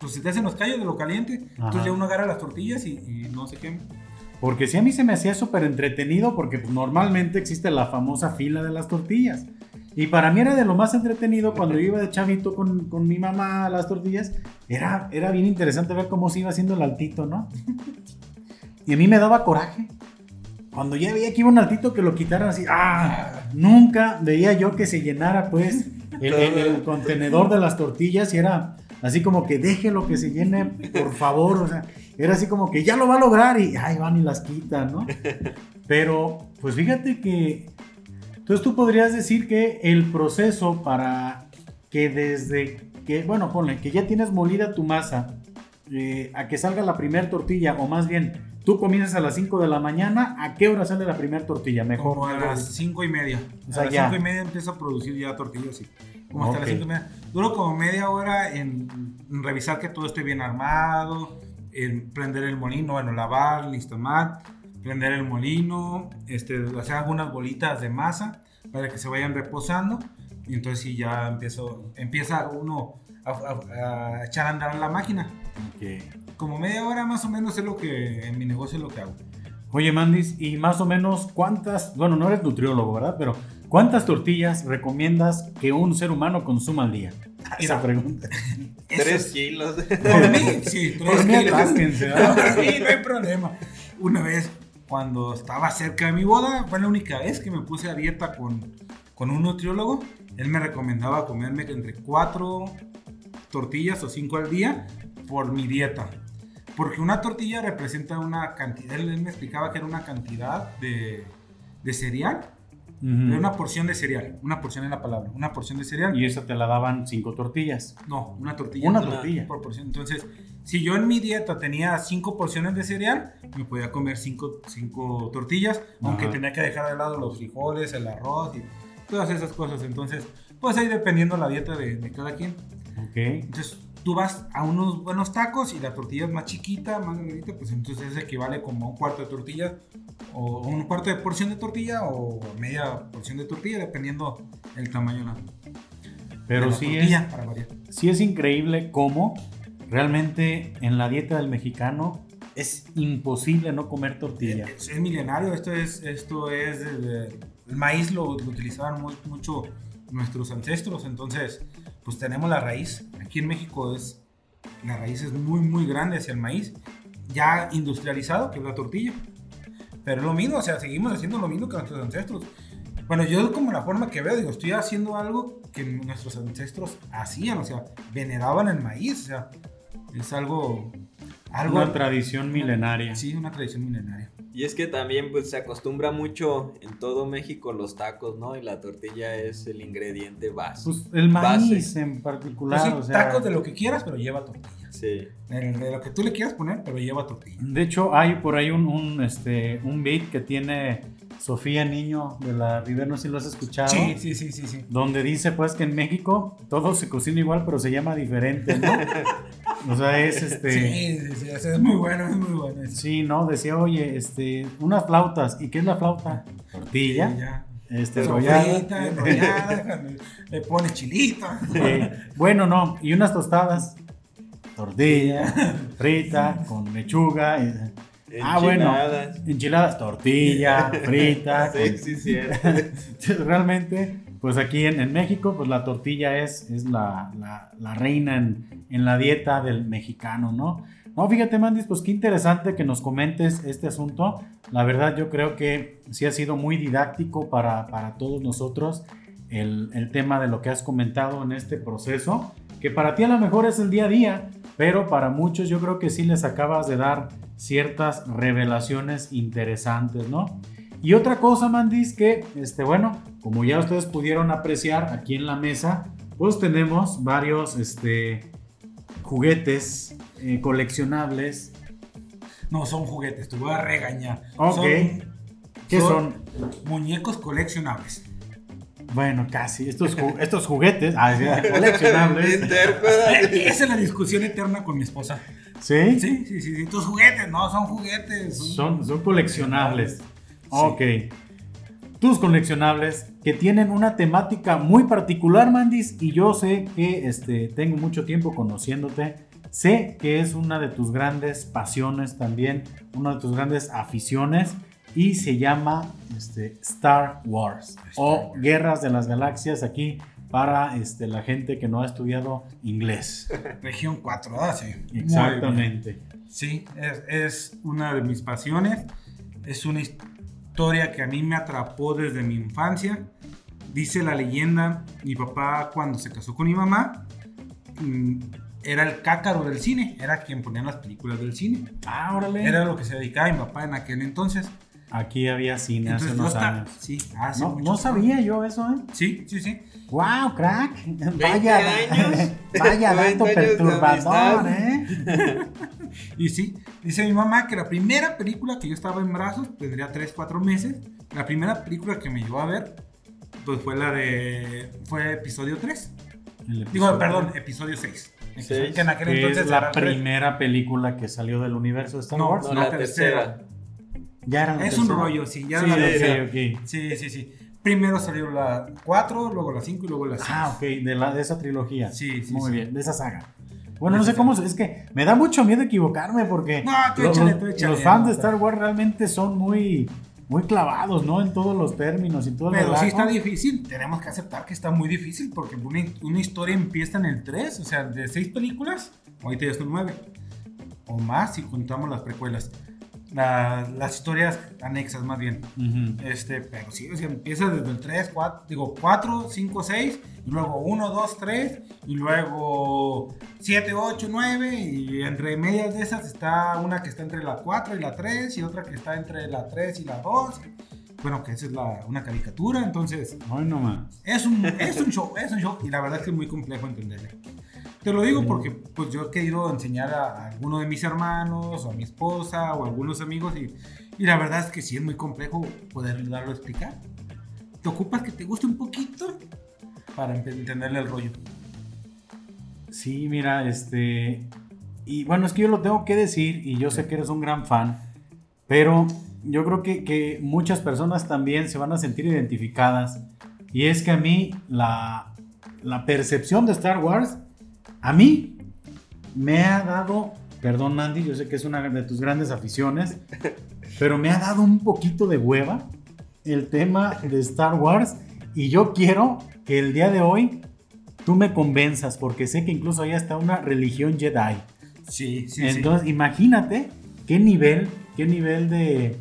pues se te hacen los callos de lo caliente, Ajá. entonces ya uno agarra las tortillas y, y no se quema. Porque sí, a mí se me hacía súper entretenido porque pues, normalmente existe la famosa fila de las tortillas. Y para mí era de lo más entretenido cuando yo iba de chavito con, con mi mamá a las tortillas. Era, era bien interesante ver cómo se iba haciendo el altito, ¿no? Y a mí me daba coraje. Cuando ya veía que iba un altito que lo quitaran así, ¡ah! Nunca veía yo que se llenara pues el, el- el contenedor de las tortillas y era así como que déjelo que se llene, por favor. O sea, era así como que ya lo va a lograr y ahí van y las quitan, ¿no? Pero, pues fíjate que. Entonces tú podrías decir que el proceso para que desde que, bueno, ponle, que ya tienes molida tu masa, eh, a que salga la primera tortilla, o más bien, tú comienzas a las 5 de la mañana, ¿a qué hora sale la primera tortilla? Mejor. Como a las 5 y media. O sea, a las ya. 5 y media empiezo a producir ya tortillas, sí. Como hasta Ok. las 5 y media. Duro como media hora en, revisar que todo esté bien armado, en prender el molino, bueno, lavar, listamar, prender el molino, este, hacer algunas bolitas de masa para que se vayan reposando. Y entonces sí ya empiezo, empieza uno a, a- a echar a andar la máquina. Ok. Como media hora más o menos es lo que en mi negocio es lo que hago. Oye, Mandis, y más o menos cuántas, bueno, no eres nutriólogo, ¿verdad? Pero ¿cuántas tortillas recomiendas que un ser humano consuma al día? Esa Mira. pregunta. Tres es- kilos. Por mí, sí, tres Por mí kilos. ¿verdad? Sí, no hay problema. Una vez, cuando estaba cerca de mi boda, fue la única vez que me puse a dieta con, con un nutriólogo. Él me recomendaba comerme entre cuatro tortillas o cinco al día por mi dieta. Porque una tortilla representa una cantidad, él, él me explicaba que era una cantidad de, de cereal, Era una porción de cereal, una porción en la palabra, una porción de cereal. Y esa te la daban cinco tortillas. No, una tortilla. Una tortilla. Por porción. Entonces, si yo en mi dieta tenía cinco porciones de cereal, me podía comer cinco, cinco tortillas, aunque tenía que dejar de lado los frijoles, el arroz y todas esas cosas. Entonces, pues ahí dependiendo la dieta de, de cada quien. Ok. Entonces, tú vas a unos buenos tacos y la tortilla es más chiquita, más delgadita, pues entonces equivale como a un cuarto de tortilla o un cuarto de porción de tortilla o media porción de tortilla, dependiendo el tamaño de la, Pero de la sí tortilla, es, para variar. sí es increíble cómo realmente en la dieta del mexicano es imposible no comer tortilla. Es, es milenario, esto es, esto es el maíz lo, lo utilizaban muy- mucho nuestros ancestros, entonces pues tenemos la raíz. Aquí en México es la raíz es muy muy grande hacia el maíz, ya industrializado que es la tortilla. Pero es lo mismo, o sea, seguimos haciendo lo mismo que nuestros ancestros. Bueno, yo como la forma que veo, digo, estoy haciendo algo que nuestros ancestros hacían, o sea, veneraban el maíz, o sea, es algo algo Una tradición milenaria. sí, una tradición milenaria. Y es que también pues se acostumbra mucho en todo México los tacos, ¿no? Y la tortilla es el ingrediente base. Pues el maíz Base. en particular, Pues sí, o sea, tacos de lo que quieras, pero lleva tortilla. Sí. De, de lo que tú le quieras poner, pero lleva tortilla. de hecho hay por ahí un, un, este, un beat que tiene Sofía Niño de la Rivera, no sé si lo has escuchado. Sí, sí, sí, sí, sí. Donde dice pues que en México todo se cocina igual, pero se llama diferente, ¿no? o sea, es este... Sí, sí, sí, es muy bueno, es muy bueno. Sí, ¿no? Decía, oye, este, unas flautas. ¿Y qué es la flauta? Tortilla. Sí, ya. Este, Sofrita, enrollada. enrollada, le pones chilito. Eh, bueno, no. Y unas tostadas. Tortilla, frita, con lechuga. eh, Ah, bueno. Enchiladas. Enchiladas, tortilla, frita. Sí, con- sí, cierto. Entonces, Realmente, pues aquí en, México, pues la tortilla es, es la, la- la reina en, en la dieta del mexicano, ¿no? No, fíjate, Mandis, pues qué interesante que nos comentes este asunto. La verdad, yo creo que sí ha sido muy didáctico para, para todos nosotros el, el tema de lo que has comentado en este proceso, que para ti a lo mejor es el día a día, pero para muchos yo creo que sí les acabas de dar ciertas revelaciones interesantes, ¿no? Y otra cosa, Mandis, que, este, bueno, como ya ustedes pudieron apreciar aquí en la mesa, pues tenemos varios, este, juguetes eh, coleccionables. No, son juguetes, te voy a regañar. Ok. Son ¿Qué son? muñecos coleccionables. Bueno, casi. Estos, ju- estos juguetes, ah, sí, coleccionables. Esa es la discusión eterna con mi esposa. ¿Sí? Sí, sí, sí, sí. Tus juguetes, no, son juguetes. Son, son coleccionables. Ok. Tus coleccionables que tienen una temática muy particular, Mandis, y yo sé que este, tengo mucho tiempo conociéndote. Sé que es una de tus grandes pasiones también, una de tus grandes aficiones, y se llama este, Star Wars o Wars. Guerras de las Galaxias aquí para este, la gente que no ha estudiado inglés. Región 4, ¿verdad? Sí. Exactamente. Sí, es, es una de mis pasiones. Es una historia que a mí me atrapó desde mi infancia. Dice la leyenda, mi papá cuando se casó con mi mamá, mm, era el cácaro del cine, era quien ponía las películas del cine. Ah, órale. Era lo que se dedicaba mi papá en aquel entonces. Aquí había cine hace Entonces, yo unos hasta- años. Sí, hace No, muchos no años. sabía yo eso, ¿eh? Sí, sí, sí. ¡Wow, crack! Vaya, años. vaya 20 dato perturbador. ¿eh? Y sí, dice mi mamá que la primera película que yo estaba en brazos, tendría 3, 4 meses, la primera película que me llevó a ver, pues fue la de, fue episodio 3. El Digo, episodio perdón, episodio 6. Seis. Que en aquel Que entonces es la primera película que salió del universo de Star No, Wars. No, la la tercera. tercera. Ya era la Es un tercera. rollo, sí, ya Sí, era la tercera. ok. Sí, sí, sí. Primero salió la 4, luego la 5 y luego la 6. Ah, ok, de, la, de esa trilogía. Sí, sí, Muy sí. bien, de esa saga. Bueno, no sé cómo, es que me da mucho miedo equivocarme porque No, tú échale, tú échale, los fans de Star Wars realmente son muy, muy clavados, ¿no? En todos los términos y todo Pero sí relajo. está difícil, tenemos que aceptar que está muy difícil porque una, una historia empieza en el 3, o sea, de 6 películas, ahorita ya son 9, o más si contamos las precuelas. La- las historias anexas más bien. Ujú. Este, pero sí, o sea, empieza desde el 3, 4, digo 4, 5, 6, y luego 1, 2, 3, y luego 7, 8, 9, y entre medias de esas está una que está entre la 4 y la 3, y otra que está entre la 3 y la 2. Bueno, que esa es la, una caricatura, entonces Ay, no más. es un, es un show, es un show, y la verdad es que es muy complejo entenderle. Te lo digo porque pues yo he querido enseñar a, a alguno de mis hermanos, o a mi esposa, o a algunos amigos, y, y la verdad es que sí es muy complejo poder darlo a explicar. Te ocupas que te guste un poquito para ent- entenderle el rollo. Sí, mira, este. Y bueno, es que yo lo tengo que decir, y yo sé que eres un gran fan, pero yo creo que, que muchas personas también se van a sentir identificadas. Y es que a mí, la, la percepción de Star Wars, a mí me ha dado. Perdón, Mandy, yo sé que es una de tus grandes aficiones, pero me ha dado un poquito de hueva el tema de Star Wars. Y yo quiero que el día de hoy tú me convenzas, porque sé que incluso hay hasta una religión Jedi. Sí, sí, Entonces, imagínate qué nivel, qué nivel de,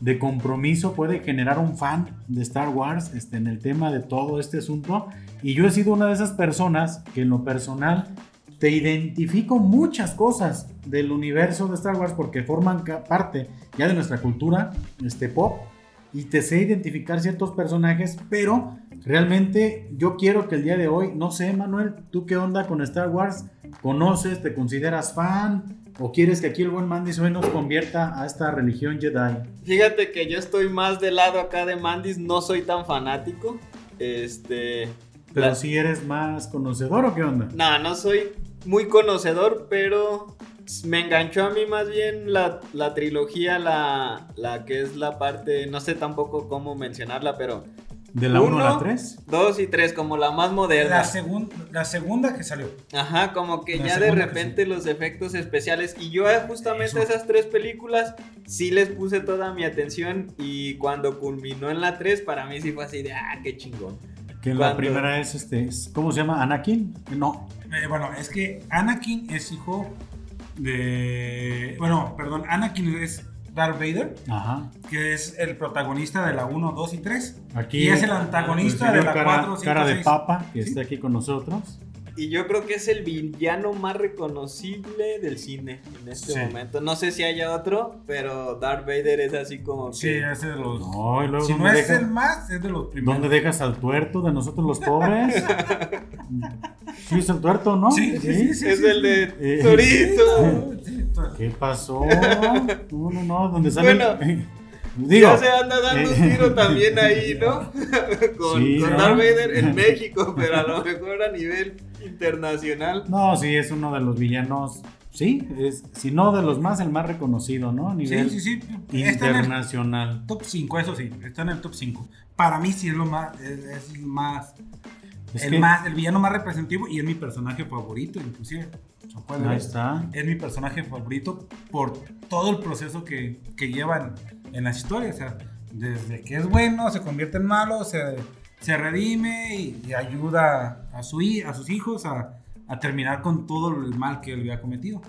de compromiso puede generar un fan de Star Wars este, en el tema de todo este asunto. Y yo he sido una de esas personas que en lo personal te identifico muchas cosas del universo de Star Wars porque forman parte ya de nuestra cultura este, pop y te sé identificar ciertos personajes, pero realmente yo quiero que el día de hoy, no sé, Manuel, ¿tú qué onda con Star Wars? ¿Conoces? ¿Te consideras fan? ¿O quieres que aquí el buen Mandis hoy nos convierta a esta religión Jedi? Fíjate que yo estoy más del lado acá de Mandis, no soy tan fanático. Este. Pero la- si eres más conocedor o qué onda? No, no soy muy conocedor, pero me enganchó a mí más bien la, la trilogía, la, la que es la parte, no sé tampoco cómo mencionarla, pero ¿De la 1 a la Uno. 3? 2 y 3 como la más moderna. La, segun- la segunda que salió. Ajá, como que La ya de repente los efectos especiales. Y yo a justamente Eso. esas tres películas sí les puse toda mi atención. Y cuando culminó en la 3, para mí sí fue así de, ah, qué chingón. Que la primera es, este, es- ¿cómo se llama? ¿Anakin? No. Eh, bueno, es que Anakin es hijo de. Bueno, perdón, Anakin es Darth Vader, Ajá. que es el protagonista de la 1, 2 y 3. Aquí Y es el antagonista el de la cara, 4, 5, cara de 6. papa que Sí. está aquí con nosotros. Y yo creo que es el villano más reconocible del cine en este Sí. momento. No sé si haya otro, pero Darth Vader es así como Sí, que... es de los. No, y luego si no ¿dónde es dejas- el más, es de los primeros. ¿Dónde dejas al tuerto de nosotros los pobres? sí, es el tuerto, ¿no? Sí, sí, sí, sí. es el de Eh. Torito. ¿Qué pasó? No, no, no, donde sale. Bueno, Digo, ya se anda dando un eh, tiro también ahí, ¿no? con Sí, con ¿no? Darth Vader en México, pero a lo mejor a nivel internacional. no, sí, es uno de los villanos. Sí, es, si no de los más, el más reconocido, ¿no? A sí, nivel sí, sí. Está en el internacional. top 5, eso sí. Está en el top 5. Para mí sí es lo más. Es, es el más. Es el, que- más el villano más representativo y es mi personaje favorito, inclusive. Ahí ver. está. es mi personaje favorito por todo el proceso que, que llevan en las historias. O sea, desde que es bueno, se convierte en malo, se, se redime y, y ayuda a, su, a sus hijos a, a terminar con todo el mal que él había cometido.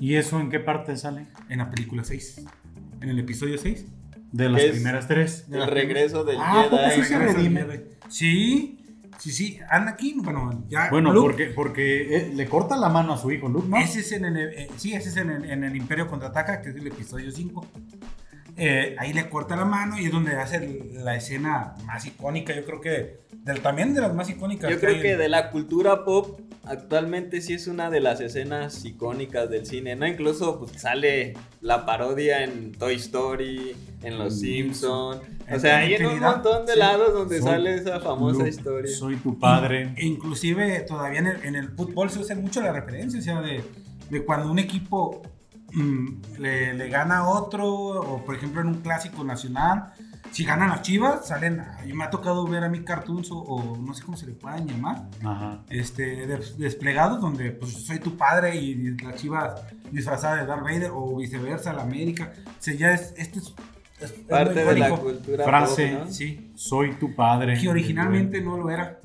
¿Y eso en qué parte sale? En la película 6. En el episodio 6. De las primeras tres. El regreso del Ah, ¿poco Jedi. sí se redime? Sí, sí, sí. Anakin, bueno, ya. Bueno, Luke, porque, porque eh, le corta la mano a su hijo, Luke, ¿no? Ese es en el, eh, sí, ese es en el, en el Imperio Contraataca, que es el episodio 5. Eh, ahí le corta la mano y es donde hace la escena más icónica, yo creo que del, también de las más icónicas. Yo creo que de la cultura pop actualmente sí es una de las escenas icónicas del cine, ¿no? Incluso pues, sale la parodia en Toy Story, en Los Simpsons. O sea, hay en un montón de lados donde sale esa famosa historia. Soy tu padre. Inclusive todavía en el, en el, fútbol se usa mucho la referencia, o sea, de, de cuando un equipo le, le, gana a otro, o por ejemplo en un clásico nacional, si ganan las chivas, salen. A me ha tocado ver a mí cartoons o, no sé cómo se le puedan llamar. Este, desplegados donde pues soy tu padre y las chivas disfrazada de Darth Vader o viceversa, la América. O sea, ya es. Este es, parte de la cultura. Frase, sí. Soy tu padre. Que originalmente no lo era.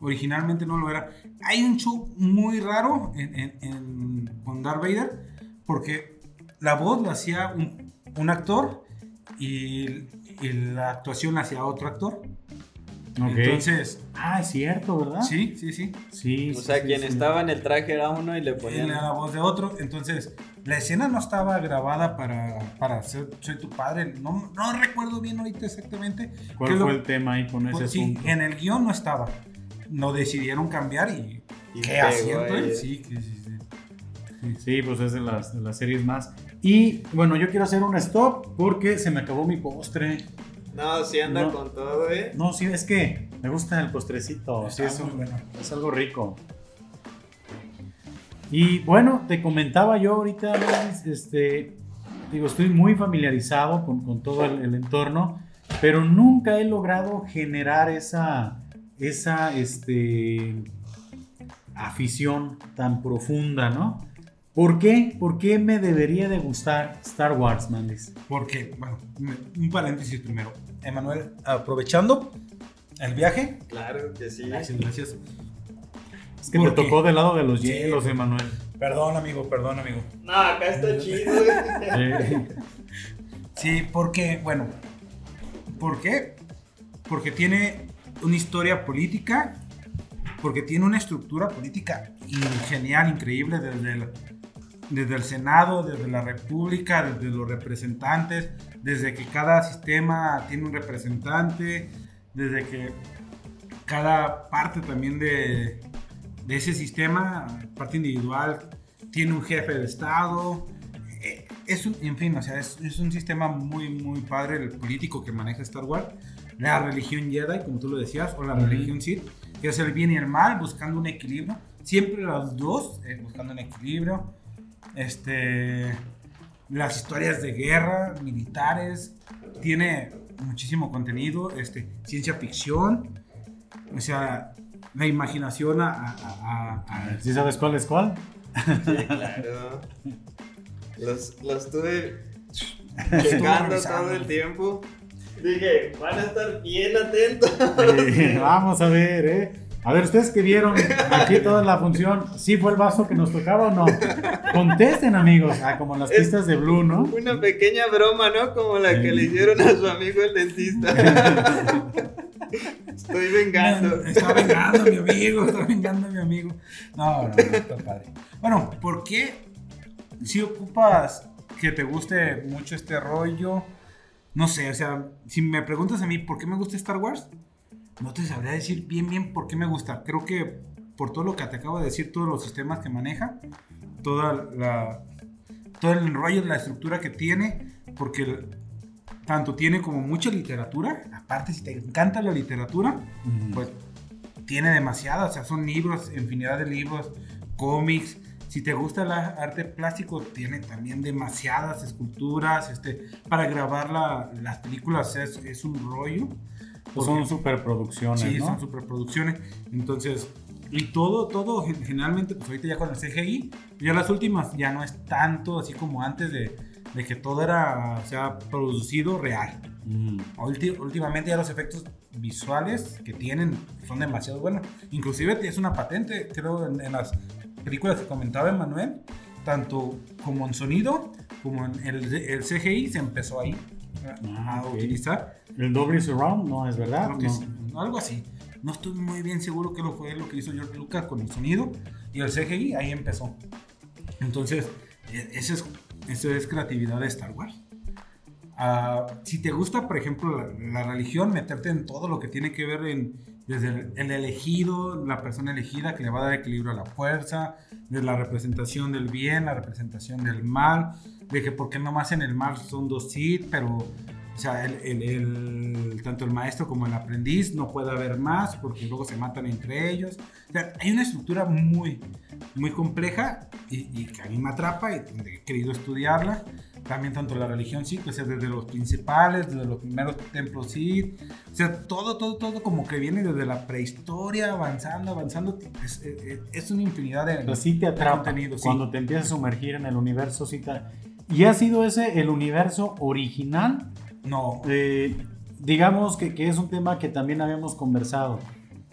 Originalmente no lo era. Hay un show muy raro en, con Darth Vader porque la voz lo hacía un, un actor y y la actuación hacia otro actor. Entonces. Ah, es cierto, ¿verdad? Sí, sí, sí. sí o sea, quien estaba en el traje era uno y le ponían. la voz de otro. Entonces, la escena no estaba grabada para, para ser Soy tu padre. No, no recuerdo bien ahorita exactamente. ¿Cuál fue el tema ahí con ese pues, Sí, en el guion no estaba. No decidieron cambiar y. ¿Qué acierto? Sí, sí, sí. Sí, pues es de las, de las series más y bueno, yo quiero hacer un stop porque se me acabó mi postre. No, sí anda con todo, ¿eh? No, sí, es que me gusta el postrecito. Sí, es, bueno, es algo rico. Y bueno, te comentaba yo ahorita, este, digo, estoy muy familiarizado con, con todo el, el, entorno, pero nunca he logrado generar esa, esa, este, afición tan profunda, ¿no? ¿Por qué? ¿Por qué me debería de gustar Star Wars, Mandis? Porque, bueno, un paréntesis primero. Emanuel, aprovechando el viaje. Claro que sí. Gracias, gracias. Es que te tocó del lado de los hielos, Emanuel. Perdón, amigo, perdón, amigo. No, acá está chido. sí, porque, bueno, ¿por qué? Porque tiene una historia política, porque tiene una estructura política genial, increíble desde el desde el Senado, desde la República, desde los representantes, desde que cada sistema tiene un representante, desde que cada parte también de, de ese sistema, parte individual, tiene un jefe de Estado. Eh, es un, en fin, o sea, es, es, un sistema muy, muy padre el político que maneja Star Wars. La religión Jedi, como tú lo decías, o la religión Sith, que es el bien y el mal, buscando un equilibrio. Siempre los dos eh, buscando un equilibrio este, las historias de guerra, militares, tiene muchísimo contenido, este, ciencia ficción, o sea, la imaginación a... a, ¿Sí sabes cuál es cuál? Sí, claro. Los, los tuve checando todo el tiempo. Dije, van a estar bien atentos. vamos a ver, ¿eh? A ver, ustedes que vieron aquí toda la función, ¿sí fue el vaso que nos tocaba o no? Contesten, amigos, ah, como en las pistas de Blue, ¿no? Una pequeña broma, ¿no? Como la que le hicieron a su amigo el dentista. Estoy vengando. Está vengando a mi amigo, está vengando mi amigo. No, no, no, está padre. Bueno, ¿por qué si ocupas que te guste mucho este rollo? No sé, o sea, si me preguntas a mí, ¿por qué me gusta Star Wars? No te sabría decir bien, bien por qué me gusta. Creo que por todo lo que te acabo de decir, todos los sistemas que maneja, toda la, todo el enrollo, la estructura que tiene, porque tanto tiene como mucha literatura. Aparte, si te encanta la literatura, pues tiene demasiada, o sea, son libros, infinidad de libros, cómics. Si te gusta el arte plástico, tiene también demasiadas esculturas. Este, para grabar las películas es, es un rollo. Pues son superproducciones. Sí, son superproducciones. Entonces, y todo, todo, generalmente, pues ahorita ya con el CGI, ya las últimas ya no es tanto así como antes de, de que todo era, o sea, producido real. Mm. últimamente ya los efectos visuales que tienen son demasiado buenos. Inclusive es una patente, creo, en, las películas que comentaba Emanuel, tanto como en sonido como en el, el CGI se empezó ahí a utilizar. El Dolby Surround no es verdad. algo así. No estoy muy bien seguro que lo fue lo que hizo George Lucas con el sonido y el CGI ahí empezó. Entonces, e, eso es, eso es creatividad de Star Wars. Ah, si te gusta, por ejemplo, la, la religión, meterte en todo lo que tiene que ver en, desde el, el elegido, la persona elegida que le va a dar equilibrio a la fuerza, de la representación del bien, la representación del mal, de que por qué nomás en el mal son dos Sith, pero o sea, el, el- el- tanto el maestro como el aprendiz no puede haber más porque luego se matan entre ellos. O sea, hay una estructura muy, muy compleja y, y que a mí me atrapa y he querido estudiarla. También tanto la religión Sith, o sea, desde los principales, desde los primeros templos Sith, o sea, todo, todo, todo como que viene desde la prehistoria, avanzando, avanzando. Es, es- es una infinidad de, O sea, sí te atrapa. contenido, sí. Cuando te empiezas a sumergir en el universo, sí te- ¿Y ha sido ese el universo original? No, Eh, digamos que, que es un tema que también habíamos conversado.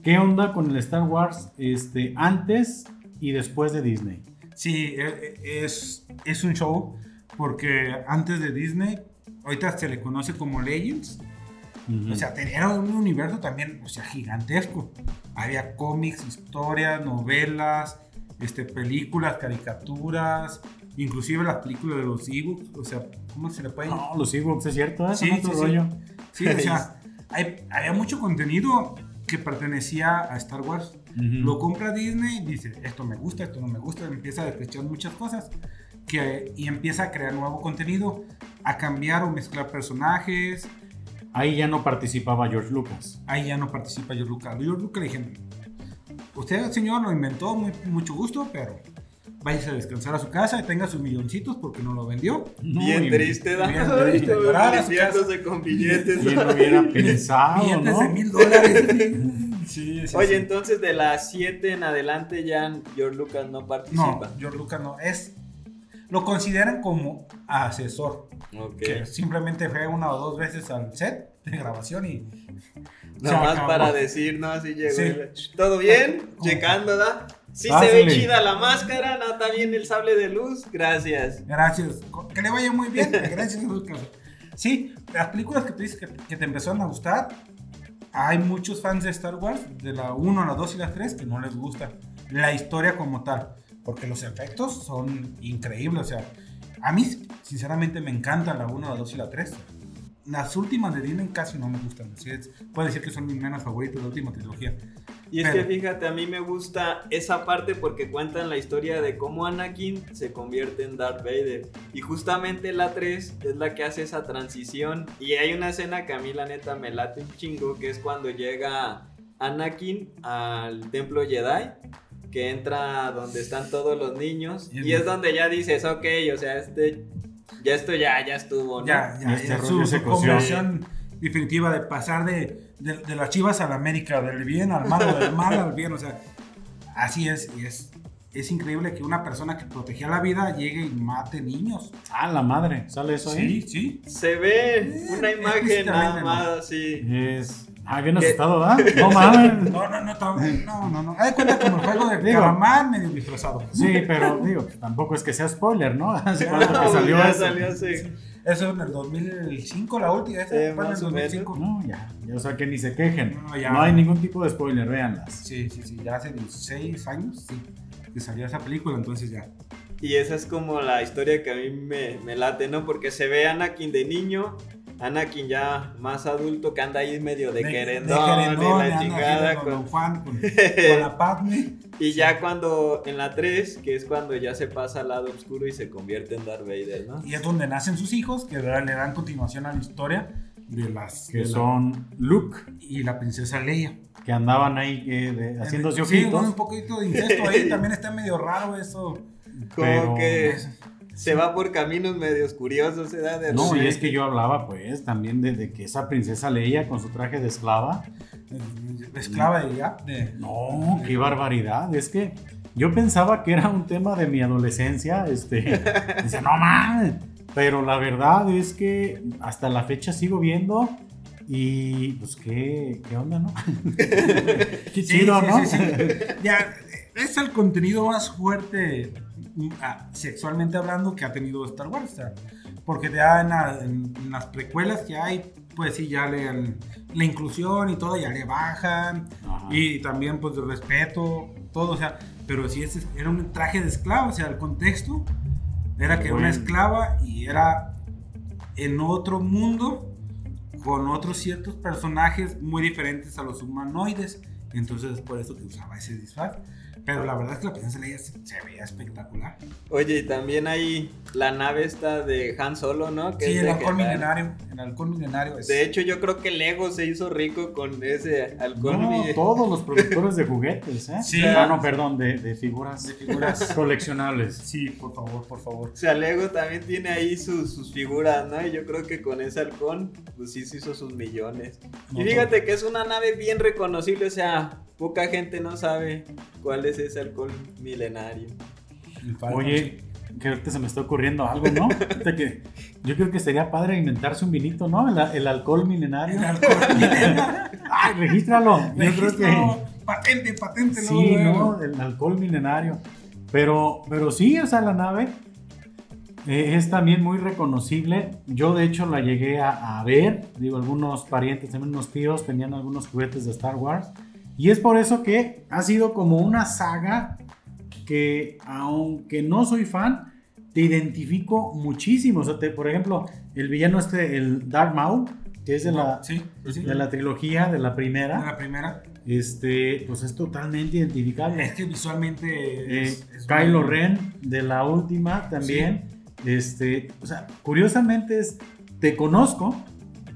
¿Qué onda con el Star Wars este, antes y después de Disney? Sí, e- e- es, es un show porque antes de Disney, ahorita se le conoce como Legends. O sea, era un universo también, o sea, gigantesco. Había cómics, historias, novelas, este, películas, caricaturas, inclusive las películas de los ebooks. O sea, ¿cómo se le puede no, los Ewoks, es cierto, ¿eh? Sí, rollo. Sí, o sea, hay- había mucho contenido que pertenecía a Star Wars. Lo compra Disney y dice, esto me gusta, esto no me gusta, empieza a despreciar muchas cosas que, y empieza a crear nuevo contenido, a cambiar o mezclar personajes. Ahí ya no participaba George Lucas. Ahí ya no participa George Lucas. George Lucas le dije, usted señor lo inventó, muy, mucho gusto, pero váyase a descansar a su casa y tenga sus milloncitos porque no lo vendió. No, Bien triste, ¿da? bien con billetes. ¿Quién lo hubiera pensado, Billetes no? de mil dólares. sí, sí, Oye, sí. entonces de las 7 en adelante ya George Lucas no No, participa. George Lucas no. Es, lo consideran como asesor. Ok. Que simplemente fue una o dos veces al set de grabación y. Nada más acabó. para decir, ¿no? Así llegó. ¿Todo bien? Checando, ¿da? Sí se Pásale. ve chida la máscara. Está bien el sable de luz. Gracias. Gracias. Que le vaya muy bien. Gracias. Sí, las películas que tú dices que, que te empezaron a gustar, hay muchos fans de Star Wars, de la 1, la 2 y la 3, que no les gusta la historia como tal, porque los efectos son increíbles. O sea, a mí, sinceramente, me encantan la 1, la 2 y la 3. Las últimas de Disney casi no me gustan. Así es, puedo decir que son mis menos favoritos de la última trilogía. Y es Pero- que fíjate, a mí me gusta esa parte porque cuentan la historia de cómo Anakin se convierte en Darth Vader. Y justamente la 3 es la que hace esa transición. Y hay una escena que a mí la neta me late un chingo, que es cuando llega Anakin al templo Jedi. Que entra donde están todos los niños. Y es donde ya dices, ok, o sea, este... Ya esto ya, ya estuvo, ¿no? Ya, ya, Este ya su, su conversión definitiva de pasar de, de, de las chivas a la América, del bien al mal, del mal al bien, o sea, así es, y es, es increíble que una persona que protegía la vida llegue y mate niños. Ah, la madre, ¿sale eso ahí? Sí, sí. Se ve una Eh, imagen nada más así. Es. Ah, bien asustado, ¿verdad? No mames. No, no, no, no, no, no, no. Haz de cuenta como el juego de Digo. calamar medio disfrazado. Sí, pero digo, tampoco es que sea spoiler, ¿no? Hace cuánto No, que salió ya eso. salió hace- Eso en el 2005, la última, esa Eh, fue en el más o 2005. No, ya, ya, o sea que ni se quejen. No, No, ya. hay ningún tipo de spoiler, véanlas. Sí, sí, sí, ya hace 16 años, sí, que salió esa película, entonces ya. Y esa es como la historia que a mí me, me late, ¿no? Porque se ve a Anakin de niño, Anakin ya más adulto que anda ahí medio de, querendón, y querendón, la anda chingada. de con- Don Juan con, con la Padme. Y ya cuando, en la 3, que es cuando ya se pasa al lado oscuro y se convierte en Darth Vader, ¿no? Y es donde nacen sus hijos, que le dan le dan continuación a la historia de las... Que de la- son Luke, y la princesa Leia. que andaban ahí eh, de- haciéndose Sí, ojitos. un poquito de incesto ahí, también está medio raro eso. Como Pero- que se va por caminos medios curiosos, se da de No, y es que yo hablaba, pues, también de, de que esa princesa Leia con su traje de esclava. eh, Esclava de ya, de... No, qué barbaridad. Es que yo pensaba que era un tema de mi adolescencia. Este, decía, no mames. Pero la verdad es que hasta la fecha sigo viendo. Y pues, ¿qué, qué onda, no? qué chido, sí, ¿no? sí, sí. Ya, es el contenido más fuerte sexualmente hablando que ha tenido Star Wars. porque ya en, la- en- las precuelas que hay, pues sí, ya le, la inclusión y todo, ya le bajan. Ajá. Y también, pues, el respeto, todo, o sea, pero si ese era un traje de esclavo, o sea, el contexto era que era una esclava y era en otro mundo con otros ciertos personajes muy diferentes a los humanoides. Entonces es por eso que usaba ese disfraz. Pero la verdad es que la princesa Leia se, se veía espectacular. Oye, y también hay la nave esta de Han Solo, ¿no? Que Sí, es el halcón milenario. El halcón milenario es. De hecho, yo creo que Lego se hizo rico con ese halcón. No, todos los productores de juguetes, ¿eh? Sí. Ah, no, perdón, de, de figuras, De figuras. coleccionables. Sí, por favor, por favor. O sea, Lego también tiene ahí sus, sus figuras, ¿no? Y yo creo que con ese halcón, pues sí se hizo sus millones. No, y fíjate que es una nave bien reconocible, o sea, poca gente no sabe cuál es ese halcón milenario. Oye, que ahorita se me está ocurriendo algo, ¿no? Que yo creo que sería padre inventarse un vinito, ¿no? El, el alcohol milenario. El halcón milenario. Ay, regístralo. Yo creo que Patente, patente. sí, luego, luego. ¿no? El alcohol milenario. Pero, pero sí, o sea, la nave eh, es también muy reconocible. Yo, de hecho, la llegué a, a ver. Digo, algunos parientes, también unos tíos, tenían algunos juguetes de Star Wars. Y es por eso que ha sido como una saga que, aunque no soy fan, te identifico muchísimo. O sea, te- por ejemplo, el villano este, el Darth Maul, que es de la, Sí, sí. de la trilogía, de la De primera, la primera. este, pues es totalmente identificable. Es que visualmente. Eh, es- Kylo muy- Ren de la última también. Este, o sea, curiosamente es, te conozco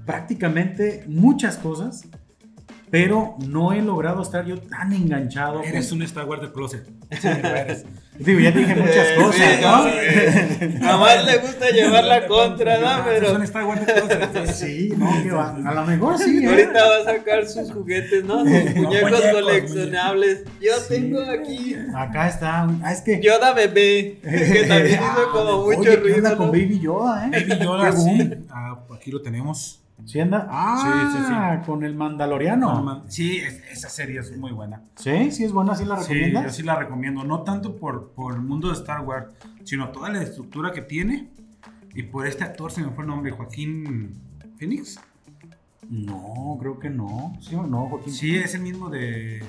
prácticamente muchas cosas, pero no he logrado estar yo tan enganchado. Eres con- un Star Wars de closet. Sí, lo eres. Digo, ya dije muchas cosas, sí, ¿no? sí. Nomás le gusta llevar la contra, ¿no? Pero un Star Wars de closet. Sí, no, que va. A lo mejor sí, ¿eh? ahorita va a sacar sus juguetes, ¿no? Sus muñecos muñecos, coleccionables. Yo Sí. tengo aquí Acá está. Ah, es que. Yoda bebé, que también Ah, hizo como mucho oye, ¿qué ruido, onda ¿no? con Baby Yoda, ¿eh? Baby Yoda, sí. Ah, aquí lo tenemos. ¿Sí anda? Ah, Sí, sí, sí. con el Mandaloriano. Sí, es- esa serie es muy buena. Sí, sí es buena, sí la Sí, recomiendas. yo sí la recomiendo. No tanto por, por el mundo de Star Wars, sino toda la estructura que tiene. Y por este actor, se me fue el nombre, Joaquín Phoenix. No, creo que no. ¿Sí o no, Joaquín? Sí, es el mismo de.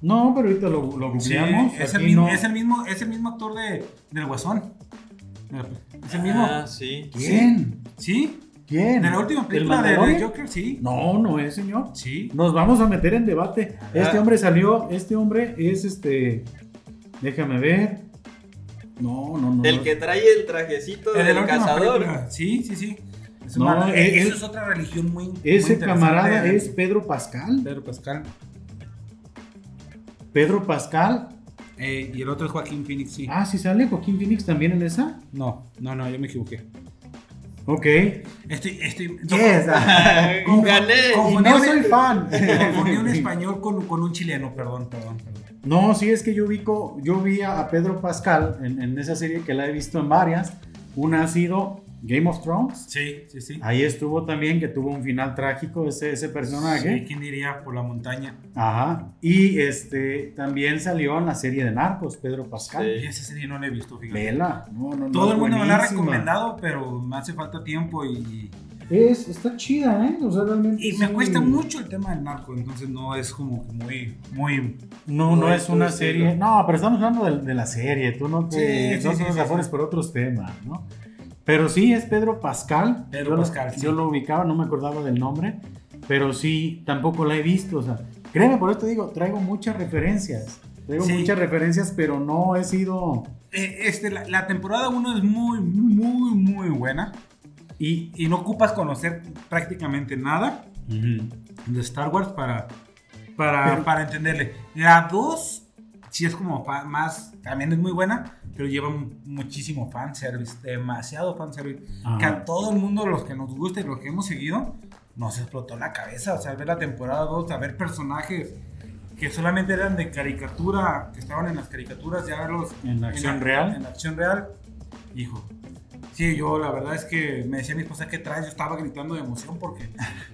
No, pero ahorita lo, lo Sí, googleamos. es, el mismo, no. es, el mismo, es el mismo actor de, del Guasón. Es el mismo. Ah, sí. ¿Quién? ¿Sí? ¿Quién? De la última ¿El película de, de Joker, sí. No, no es, señor. Sí. Nos vamos a meter en debate. Este Ah. hombre salió, este hombre es este. Déjame ver. No, no, no. El que trae el trajecito El de del última cazador. película. Sí, sí, sí. Es No, una- él- eso es otra religión muy. Ese camarada es Pedro Pascal. Pedro Pascal. Pedro Pascal. Eh, y el otro es Joaquín Phoenix, sí. Ah, sí sale Joaquín Phoenix también en esa. No, no, no, yo me equivoqué. Ok. Estoy, estoy. Yes. Con- Gané. Confundí no soy fan. Confundí un español con, con un chileno, perdón, perdón, perdón. No, sí es que yo ubico, yo vi a, a Pedro Pascal en, en esa serie que la he visto en varias. Una ha sido Game of Thrones. Sí, sí, sí. Ahí estuvo también, que tuvo un final trágico ese, ese Sí, personaje. ¿Quién diría por la montaña? Ajá. Y este también salió en la serie de Narcos, Pedro Pascal. Sí. Y esa serie no la he visto, fíjate. Vela. No, no, no, Todo el mundo me la ha recomendado, pero me hace falta tiempo y, Es, está chida, ¿eh? O sea, realmente. y me sí. cuesta mucho el tema del narco, entonces no es como que muy, muy... No, no No es una serie. No, pero estamos hablando de, de la serie. Tú no te. Sí, sí, no sí, te sí, sí. por otros temas, ¿no? Pero sí, es Pedro Pascal. Pedro yo Pascal, Lo, sí. Yo lo ubicaba, no me acordaba del nombre. Pero sí, tampoco la he visto. O sea, créeme, por esto digo, traigo muchas referencias. Traigo Sí. muchas referencias, pero no he sido. Eh, este, la, la temporada 1 es muy, muy, muy buena Y. y no ocupas conocer prácticamente nada de Star Wars para, para, Pero- para entenderle. La 2 sí es como fa- más, también es muy buena, pero lleva mu- muchísimo fanservice, demasiado fanservice. Ajá. Que a todo el mundo, los que nos gusta y los que hemos seguido, nos explotó la cabeza. O sea, ver la temporada 2, a ver personajes que solamente eran de caricatura, que estaban en las caricaturas, ya verlos En acción la- real. En acción real, hijo. Sí, yo la verdad es que me decía mi esposa que traes, yo estaba gritando de emoción porque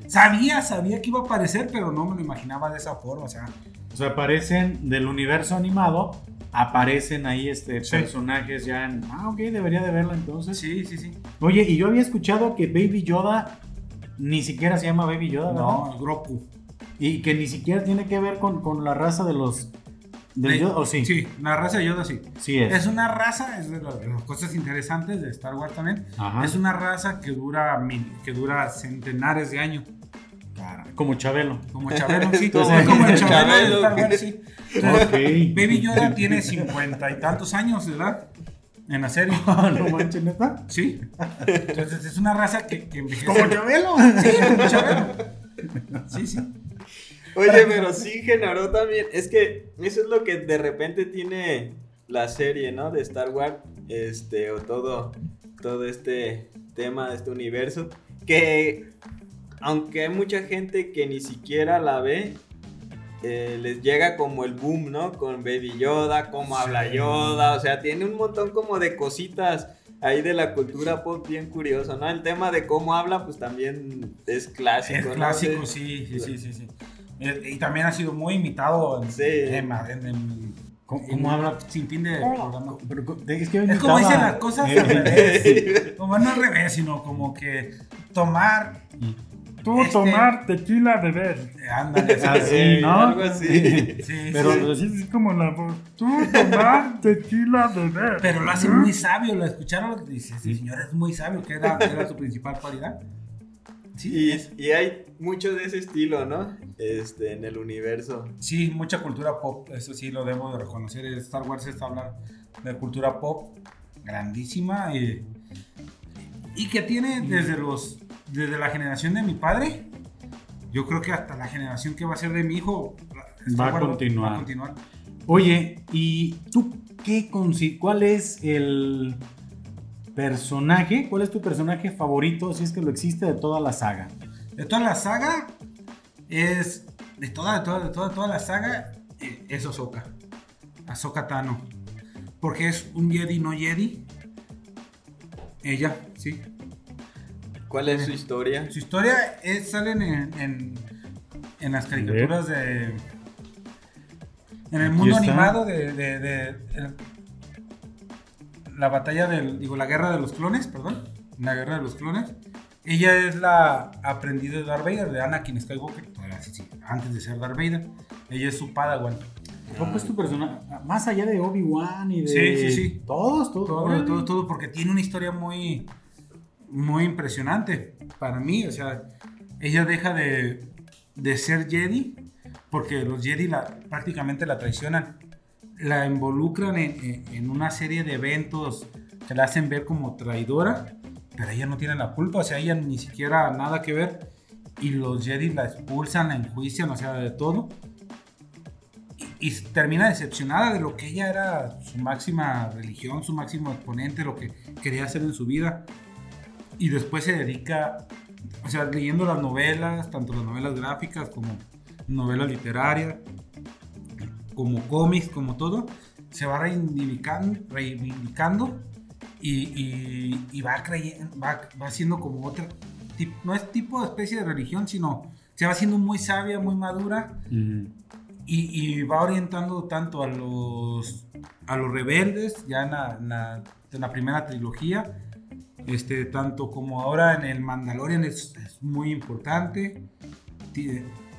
sabía, sabía que iba a aparecer, pero no me lo imaginaba de esa forma, o sea, O sea, aparecen del universo animado. Aparecen ahí este, Sí. personajes ya en. Ah, ok, debería de verla entonces. sí, sí, sí. Oye, y yo había escuchado que Baby Yoda ni siquiera se llama Baby Yoda, ¿verdad? No, el Groku. Y que ni siquiera tiene que ver con, con la raza de los ¿Del De- Yoda o sí? Sí, la raza de Yoda sí. Sí es. Es una raza, es de las, de las cosas interesantes de Star Wars también. Ajá. Es una raza que dura, mil- que dura centenares de años. Como Chabelo. Como Chabelo, sí. Entonces, como el Chabelo de Chabelo, Star Wars, que- sí. Baby Yoda tiene cincuenta y tantos años de edad en la serie. no manches, neta. Sí. Entonces es una raza que, que envejece. Como Chabelo. Sí, como Chabelo. Sí, sí. Oye, pero sí generó también. Es que eso es lo que de repente tiene la serie, ¿no? De Star Wars. Este, o todo, todo este tema, este universo. Que aunque hay mucha gente que ni siquiera la ve. eh, les llega como el boom, ¿no? Con Baby Yoda, cómo Sí. habla Yoda, o sea, tiene un montón como de cositas ahí de la cultura pop bien curioso, ¿no? El tema de cómo habla, pues también es clásico, Es ¿no? clásico, De- sí, sí, sí, sí. sí. Eh, Y también ha sido muy imitado en, Sí. en, en- en- ¿Cómo, habla? sin fin de programa. Es que Es como dicen las cosas al revés. Como no al revés, sino como que tomar. Tú Este- tomar tequila beber. eh, Ándale, Así, Eh, ¿no? algo así. Sí, Pero sí. lo decís como la voz. Tú tomar tequila beber. Pero lo hace muy sabio, lo escucharon, dice, ese señor es muy sabio, que era, era su principal cualidad. Sí, Y, es- y hay mucho de ese estilo, ¿no? Este, en el universo. sí, mucha cultura pop, eso sí lo debo de reconocer. Star Wars está hablando de cultura pop grandísima y, y que tiene desde los desde la generación de mi padre, yo creo que hasta la generación que va a ser de mi hijo Va a continuar. va a continuar. Oye, ¿y tú qué cuál es el personaje? ¿Cuál es tu personaje favorito, si es que lo existe, de toda la saga? De toda la saga es de toda de toda de toda, toda la saga eh, es Ahsoka. Ahsoka Tano. Porque es un Jedi no Jedi. Ella, sí. ¿Cuál es su historia? Su historia es, salen en, en, en las caricaturas de. En el mundo animado de. de- la batalla del. Digo, la guerra de los clones, perdón. La guerra de los clones. Ella es la aprendiz de Darth Vader, de Anakin Skywalker. sí, sí, antes de ser Darth Vader. Ella es su padawan. ¿Cómo es tu personaje? Más allá de Obi-Wan y de. Sí, sí, sí. Todos, todos. Todo, todo, todo, porque tiene una historia muy, muy impresionante para mí. O sea, ella deja de, de ser Jedi porque los Jedi la, prácticamente la traicionan. La involucran en, en- una serie de eventos que la hacen ver como traidora, pero ella no tiene la culpa, o sea, ella ni siquiera nada que ver. Y los Jedi la expulsan, la enjuician, o sea, de todo. Y, y termina decepcionada de lo que ella era su máxima religión, su máximo exponente, lo que quería hacer en su vida. Y después se dedica, o sea, leyendo las novelas, tanto las novelas gráficas como novelas literarias, como cómics, como todo, se va reivindicando, reivindicando y, y- y va, creyendo, va, va siendo como otra, no es tipo de especie de religión, sino se va siendo muy sabia, muy madura y, y va orientando tanto a los, a los rebeldes, ya en la, en la- en la primera trilogía, este, tanto como ahora en el Mandalorian es, es muy importante.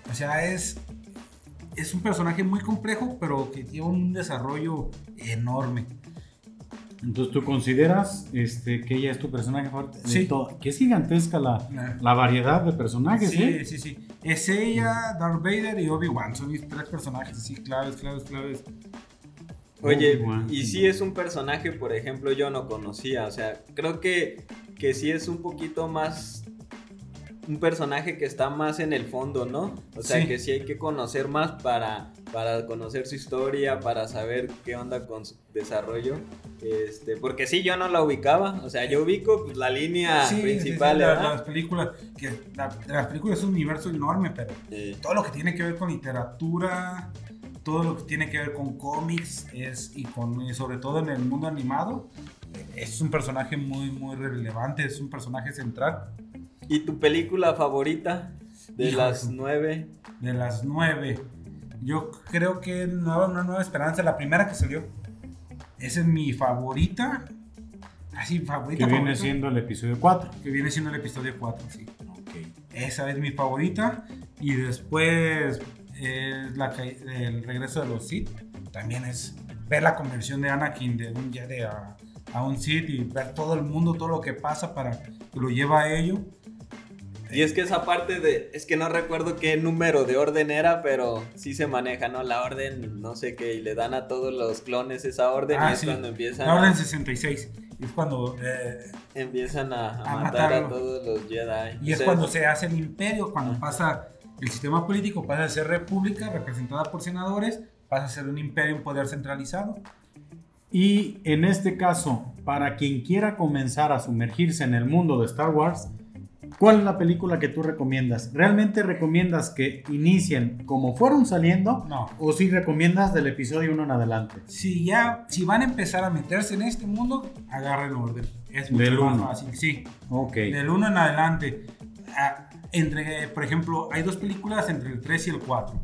O sea, es, es un personaje muy complejo, pero que tiene un desarrollo enorme. Entonces tú consideras este, que ella es tu personaje de Sí. Que es gigantesca la, la variedad de personajes, Sí, ¿eh? sí, sí. Es ella, Darth Vader y Obi-Wan. Son mis tres personajes así claves, claves, claves. Oye, y si es un personaje, por ejemplo, yo no conocía. O sea, creo que, que sí es un poquito más. Un personaje que está más en el fondo, ¿no? O sea, Sí. que sí hay que conocer más para, para conocer su historia, para saber qué onda con su desarrollo. Este, porque sí, yo no la ubicaba. O sea, yo ubico pues, la línea Sí, sí, sí, principal, la- las películas, que la- las películas es un universo enorme, pero todo lo que tiene que ver con literatura, todo lo que tiene que ver con cómics es, y, con, y sobre todo en el mundo animado, es un personaje muy, muy relevante, es un personaje central. ¿Y tu película favorita de Híjole. las nueve? De las nueve, yo creo que Nueva, Una Nueva Esperanza, la primera que salió, esa es mi favorita, así favorita. Que viene favorita, siendo el episodio 4. que viene siendo el episodio 4, sí. Ok. Esa es mi favorita. Y después es la el regreso de los Sith. también es ver la conversión de Anakin de un Jedi a, a un Sith y ver todo el mundo, todo lo que pasa para que lo lleva a ello. Y es que esa parte de, es que no recuerdo qué número de orden era, pero sí se maneja, ¿no? La orden, no sé qué, y le dan a todos los clones esa orden Ah, y es sí. cuando empiezan, La Orden a, 66. Y es cuando, eh, empiezan a, a a matar a matarlo. todos los Jedi. y O es sea, cuando se hace el imperio, cuando pasa el sistema político, pasa a ser república representada por senadores, pasa a ser un imperio, un poder centralizado. Y en este caso, para quien quiera comenzar a sumergirse en el mundo de Star Wars, ¿cuál es la película que tú recomiendas? ¿Realmente recomiendas que inicien como fueron saliendo? No. ¿O si recomiendas del episodio 1 en adelante? Si ya, si van a empezar a meterse en este mundo, agarren orden. Es mucho Del más uno. fácil, sí. Ok. Del 1 en adelante. Ah, entre, por ejemplo, hay dos películas entre el 3 y el 4,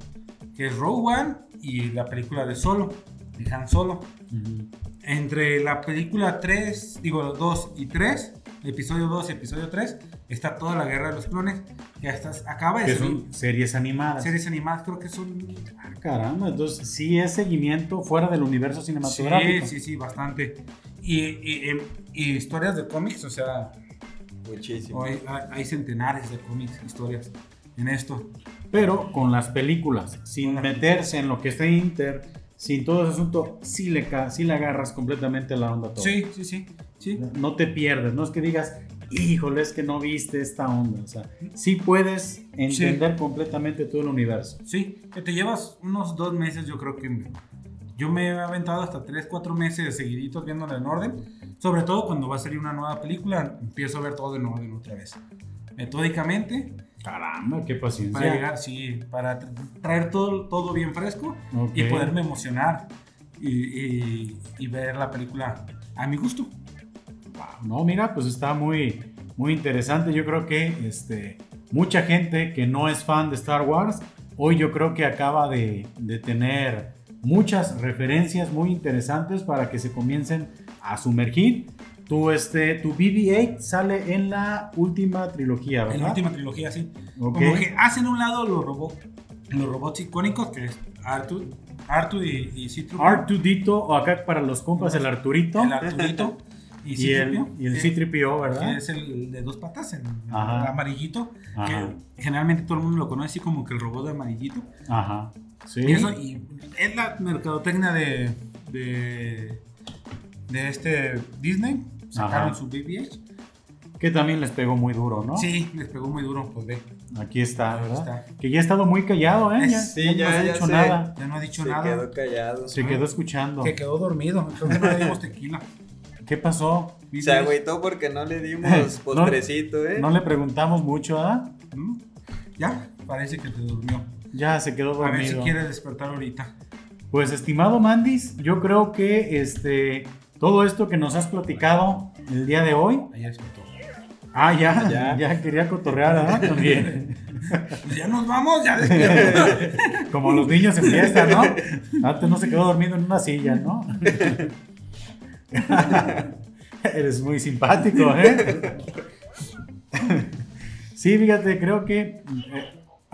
que es Rogue One y la película de Solo, de Han Solo. Ujú. Entre la película 3, digo 2 y 3, episodio 2 y episodio 3, está toda la guerra de los clones, que hasta acaba de Que son series animadas. Series animadas, creo que son... Ah, caramba, entonces sí es seguimiento fuera del universo cinematográfico. Sí, sí, sí, bastante. Y, y- em, y historias de cómics, o sea, Muchísimo. hay, hay- hay centenares de cómics, historias en esto. Pero con las películas, sin meterse en lo que está Inter, sin todo ese asunto, sí le, sí le agarras completamente la onda a todo. Sí, sí, sí, sí. No te pierdes, no es que digas, híjole, es que no viste esta onda. O sea, sí puedes entender completamente todo el universo. Sí, que te llevas unos dos meses, yo creo que yo me he aventado hasta tres, cuatro meses seguiditos viéndola en orden. Sobre todo cuando va a salir una nueva película, empiezo a ver todo en orden otra vez. Metódicamente, Caramba, qué paciencia. para llegar, sí, para tra- traer todo, todo bien fresco Ok. y poderme emocionar y, y- y ver la película a mi gusto. Wow, No, mira, pues está muy, muy interesante. Yo creo que este, mucha gente que no es fan de Star Wars, hoy yo creo que acaba de, de tener muchas referencias muy interesantes para que se comiencen a sumergir. Tu, este, tu BB-8 sale en la última trilogía, ¿verdad? En la última trilogía, sí. Ok. Como que hacen un lado los, robo- los robots icónicos, que es Artu, Artu y, y C-3PO. Artudito, o acá para los compas, el Arturito. El Arturito y, y el, C-3PO, y el que- C-3PO, que ¿verdad? es el de dos patas, el, el Ajá. amarillito, Ajá. que generalmente todo el mundo lo conoce así como que el robot de amarillito. Ajá. Sí. Y eso, y es la mercadotecnia de, de, de este Disney, sacaron Ajá. su BB-8. Que también les pegó muy duro, ¿no? Sí, les pegó muy duro, pues ve, Aquí está, Ahí ¿verdad? está. Que ya ha estado muy callado, ¿eh? Ya, Sí, ya ya- no ha dicho sé. nada. ya no ha dicho Se nada. quedó callado. Se quedó escuchando. Que quedó dormido, creo que no le dimos tequila. ¿Qué pasó? Se agüitó porque no le dimos postrecito, ¿eh? No le preguntamos mucho, ¿ah? ¿Mm? Ya, parece que te durmió. Ya se quedó A ver si dormido. quiere despertar ahorita. Pues estimado Mandis, yo creo que este todo esto que nos has platicado el día de hoy. Ahí despertó. Ah, ya, ya, Ya. quería cotorrear, ¿ah? También. Pues ya nos vamos, ya despierta. Como los niños en fiesta, ¿no? Antes no se quedó dormido en una silla, ¿no? Eres muy simpático, ¿eh? Sí, fíjate, creo que eh,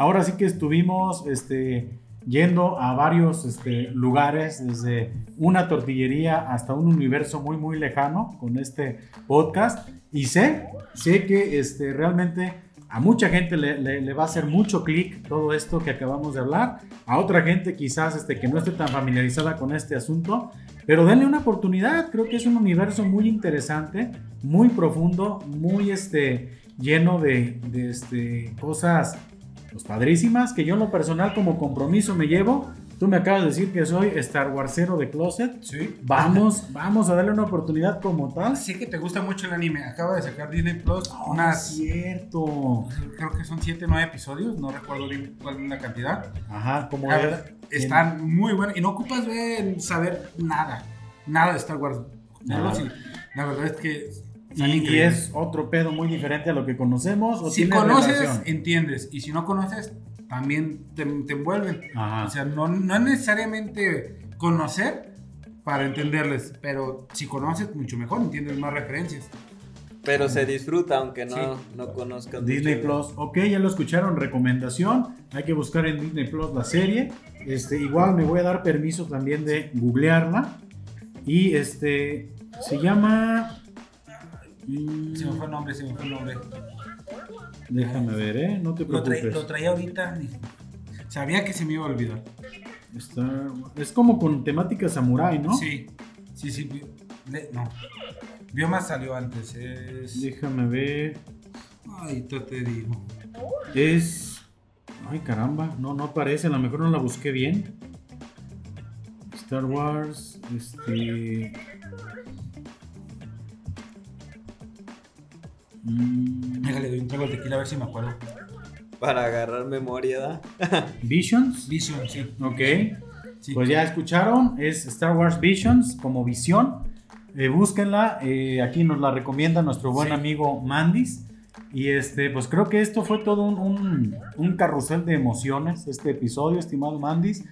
ahora sí que estuvimos este, yendo a varios este, lugares, desde una tortillería hasta un universo muy, muy lejano con este podcast. Y sé, sé que este, realmente a mucha gente le, le- le va a hacer mucho clic todo esto que acabamos de hablar. A otra gente quizás este, que no esté tan familiarizada con este asunto. Pero denle una oportunidad, creo que es un universo muy interesante, muy profundo, muy este, lleno de, de, este, cosas pues, padrísimas que yo en lo personal como compromiso me llevo. Tú me acabas de decir que soy Star Warsero de Closet. Sí. Vamos, vamos a darle una oportunidad como tal. Sé que te gusta mucho el anime. Acaba de sacar Disney Plus unas. cierto. Creo que son 7 o 9 episodios. No recuerdo bien cuál es la cantidad. Ajá, como están muy buenos. Y no ocupas ver, saber nada. Nada de Star Wars. Sí. La verdad es que. Y, y es otro pedo muy diferente a lo que conocemos. ¿o Si tiene conoces, relación? entiendes. Y si no conoces, también te, te envuelven. Ajá. O sea, no, no es necesariamente conocer para entenderles, pero si conoces, mucho mejor, entiendes más referencias. Pero se disfruta aunque no, no conozcan. Disney. Plus, ok, ya lo escucharon, recomendación. Hay que buscar en Disney Plus la serie. Este, igual me voy a dar permiso también de googlearla. Y este se llama. Mm, Se me fue el nombre, se me fue el nombre. Déjame ver, ¿eh? No te Lo, preocupes. lo traía ahorita. Sabía que se me iba a olvidar. Está- es como con temática samurai, ¿no? Sí, sí, sí. le- no. Bioma salió antes. Es. Déjame ver. Ay, te, te digo. Es. Ay, caramba. No, no aparece. A lo mejor no la busqué bien. Star Wars. Este. Mm, Déjale, doy un trago de tequila a ver si me acuerdo. Para agarrar memoria, ¿da? Visions. Vision, sí. Ok. sí. Pues ya escucharon. Es Star Wars Visions como visión. Eh, búsquenla. eh, aquí nos la recomienda nuestro buen Sí. amigo Mandis. Y este, pues creo que esto fue todo un, un- un carrusel de emociones, este episodio, estimado Mandis.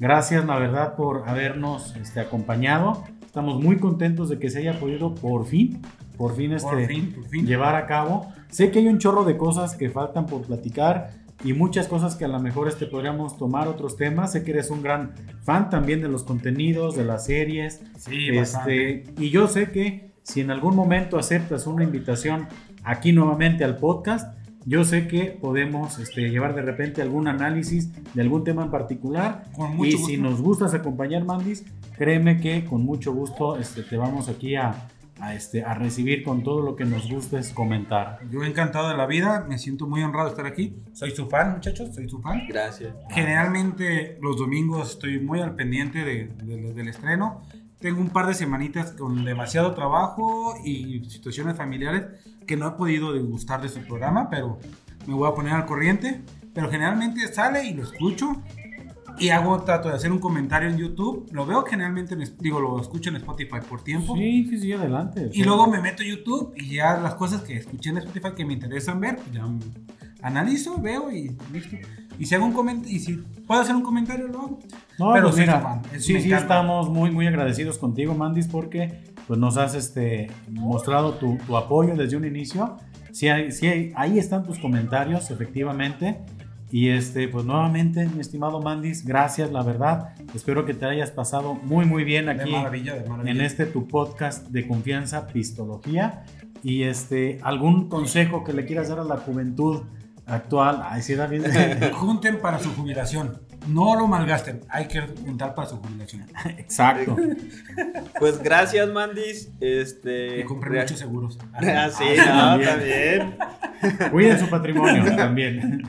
Gracias, la verdad, por habernos este, acompañado. Estamos muy contentos de que se haya podido por fin, por fin, este, por fin, por fin. llevar a cabo. Sé que hay un chorro de cosas que faltan por platicar y muchas cosas que a lo mejor este, podríamos tomar otros temas. Sé que eres un gran fan también de los contenidos, de las series. Sí, bastante. Este, y yo sé que si en algún momento aceptas una invitación aquí nuevamente al podcast, yo sé que podemos este, llevar de repente algún análisis de algún tema en particular. Con Y mucho si gusto. nos gustas acompañar, Mandis, créeme que con mucho gusto este, te vamos aquí a, a, este, a recibir con todo lo que nos gustes comentar. Yo encantado de la vida, me siento muy honrado de estar aquí. Soy su fan, muchachos, soy su fan. Gracias. Generalmente los domingos estoy muy al pendiente de- de- del estreno. Tengo un par de semanitas con demasiado trabajo y situaciones familiares que no he podido degustar de su programa, pero me voy a poner al corriente. Pero generalmente sale y lo escucho y hago trato de hacer un comentario en YouTube. Lo veo generalmente, en, digo, lo escucho en Spotify por tiempo. Sí, sí, sí, adelante. Y luego me meto a YouTube y ya las cosas que escuché en Spotify que me interesan ver, pues ya analizo, veo y listo. Y si hago un comentario, y si puedo hacer un comentario, lo hago. No, Pero pues mira, fan, es- sí, sí, estamos muy, muy agradecidos contigo, Mandis, porque pues, nos has este, mostrado tu, tu apoyo desde un inicio. Sí, sí ahí están tus comentarios, efectivamente. Y este, pues nuevamente, mi estimado Mandis, gracias, la verdad. Espero que te hayas pasado muy, muy bien De aquí maravilla, de maravilla. en este tu podcast de confianza, Pistología. Y este, algún consejo que le quieras dar a la juventud actual. Ay, sí, David. Junten para su jubilación. No lo malgasten. Hay que juntar para su jubilación. Exacto. Pues gracias, Mandis. Este. Y compren rea- muchos seguros. Ah, sí, Ah, no, también. también. Cuiden su patrimonio también.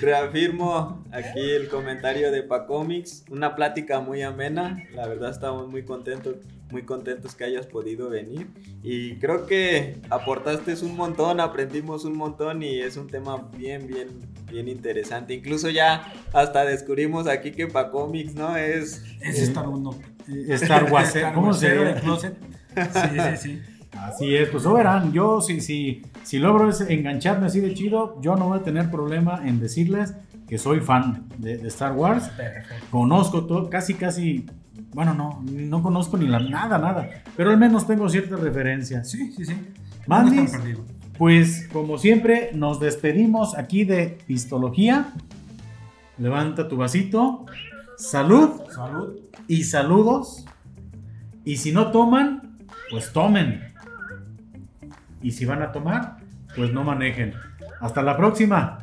Reafirmo aquí el comentario de Pacomics, una plática muy amena, la verdad estamos muy contentos, muy contentos que hayas podido venir y creo que aportaste un montón, aprendimos un montón y es un tema bien, bien, bien interesante. Incluso ya hasta descubrimos aquí que Pacomics, ¿no? Es... Es Star Wars. no. Star Wars, Star ¿cómo se de closet. Sí, sí, sí. Así es, pues lo verán. Yo, si, si, si logro engancharme así de chido, yo no voy a tener problema en decirles que soy fan de, de Star Wars. Perfecto. Conozco todo, casi, casi. Bueno, no, no conozco ni la nada, nada. Pero al menos tengo ciertas referencias. Sí, sí, sí. Mandis. No. Pues, como siempre, nos despedimos aquí de Pistología. Levanta tu vasito. Salud Salud. y saludos. Y si no toman, pues tomen. Y si van a tomar, pues no manejen. Hasta la próxima.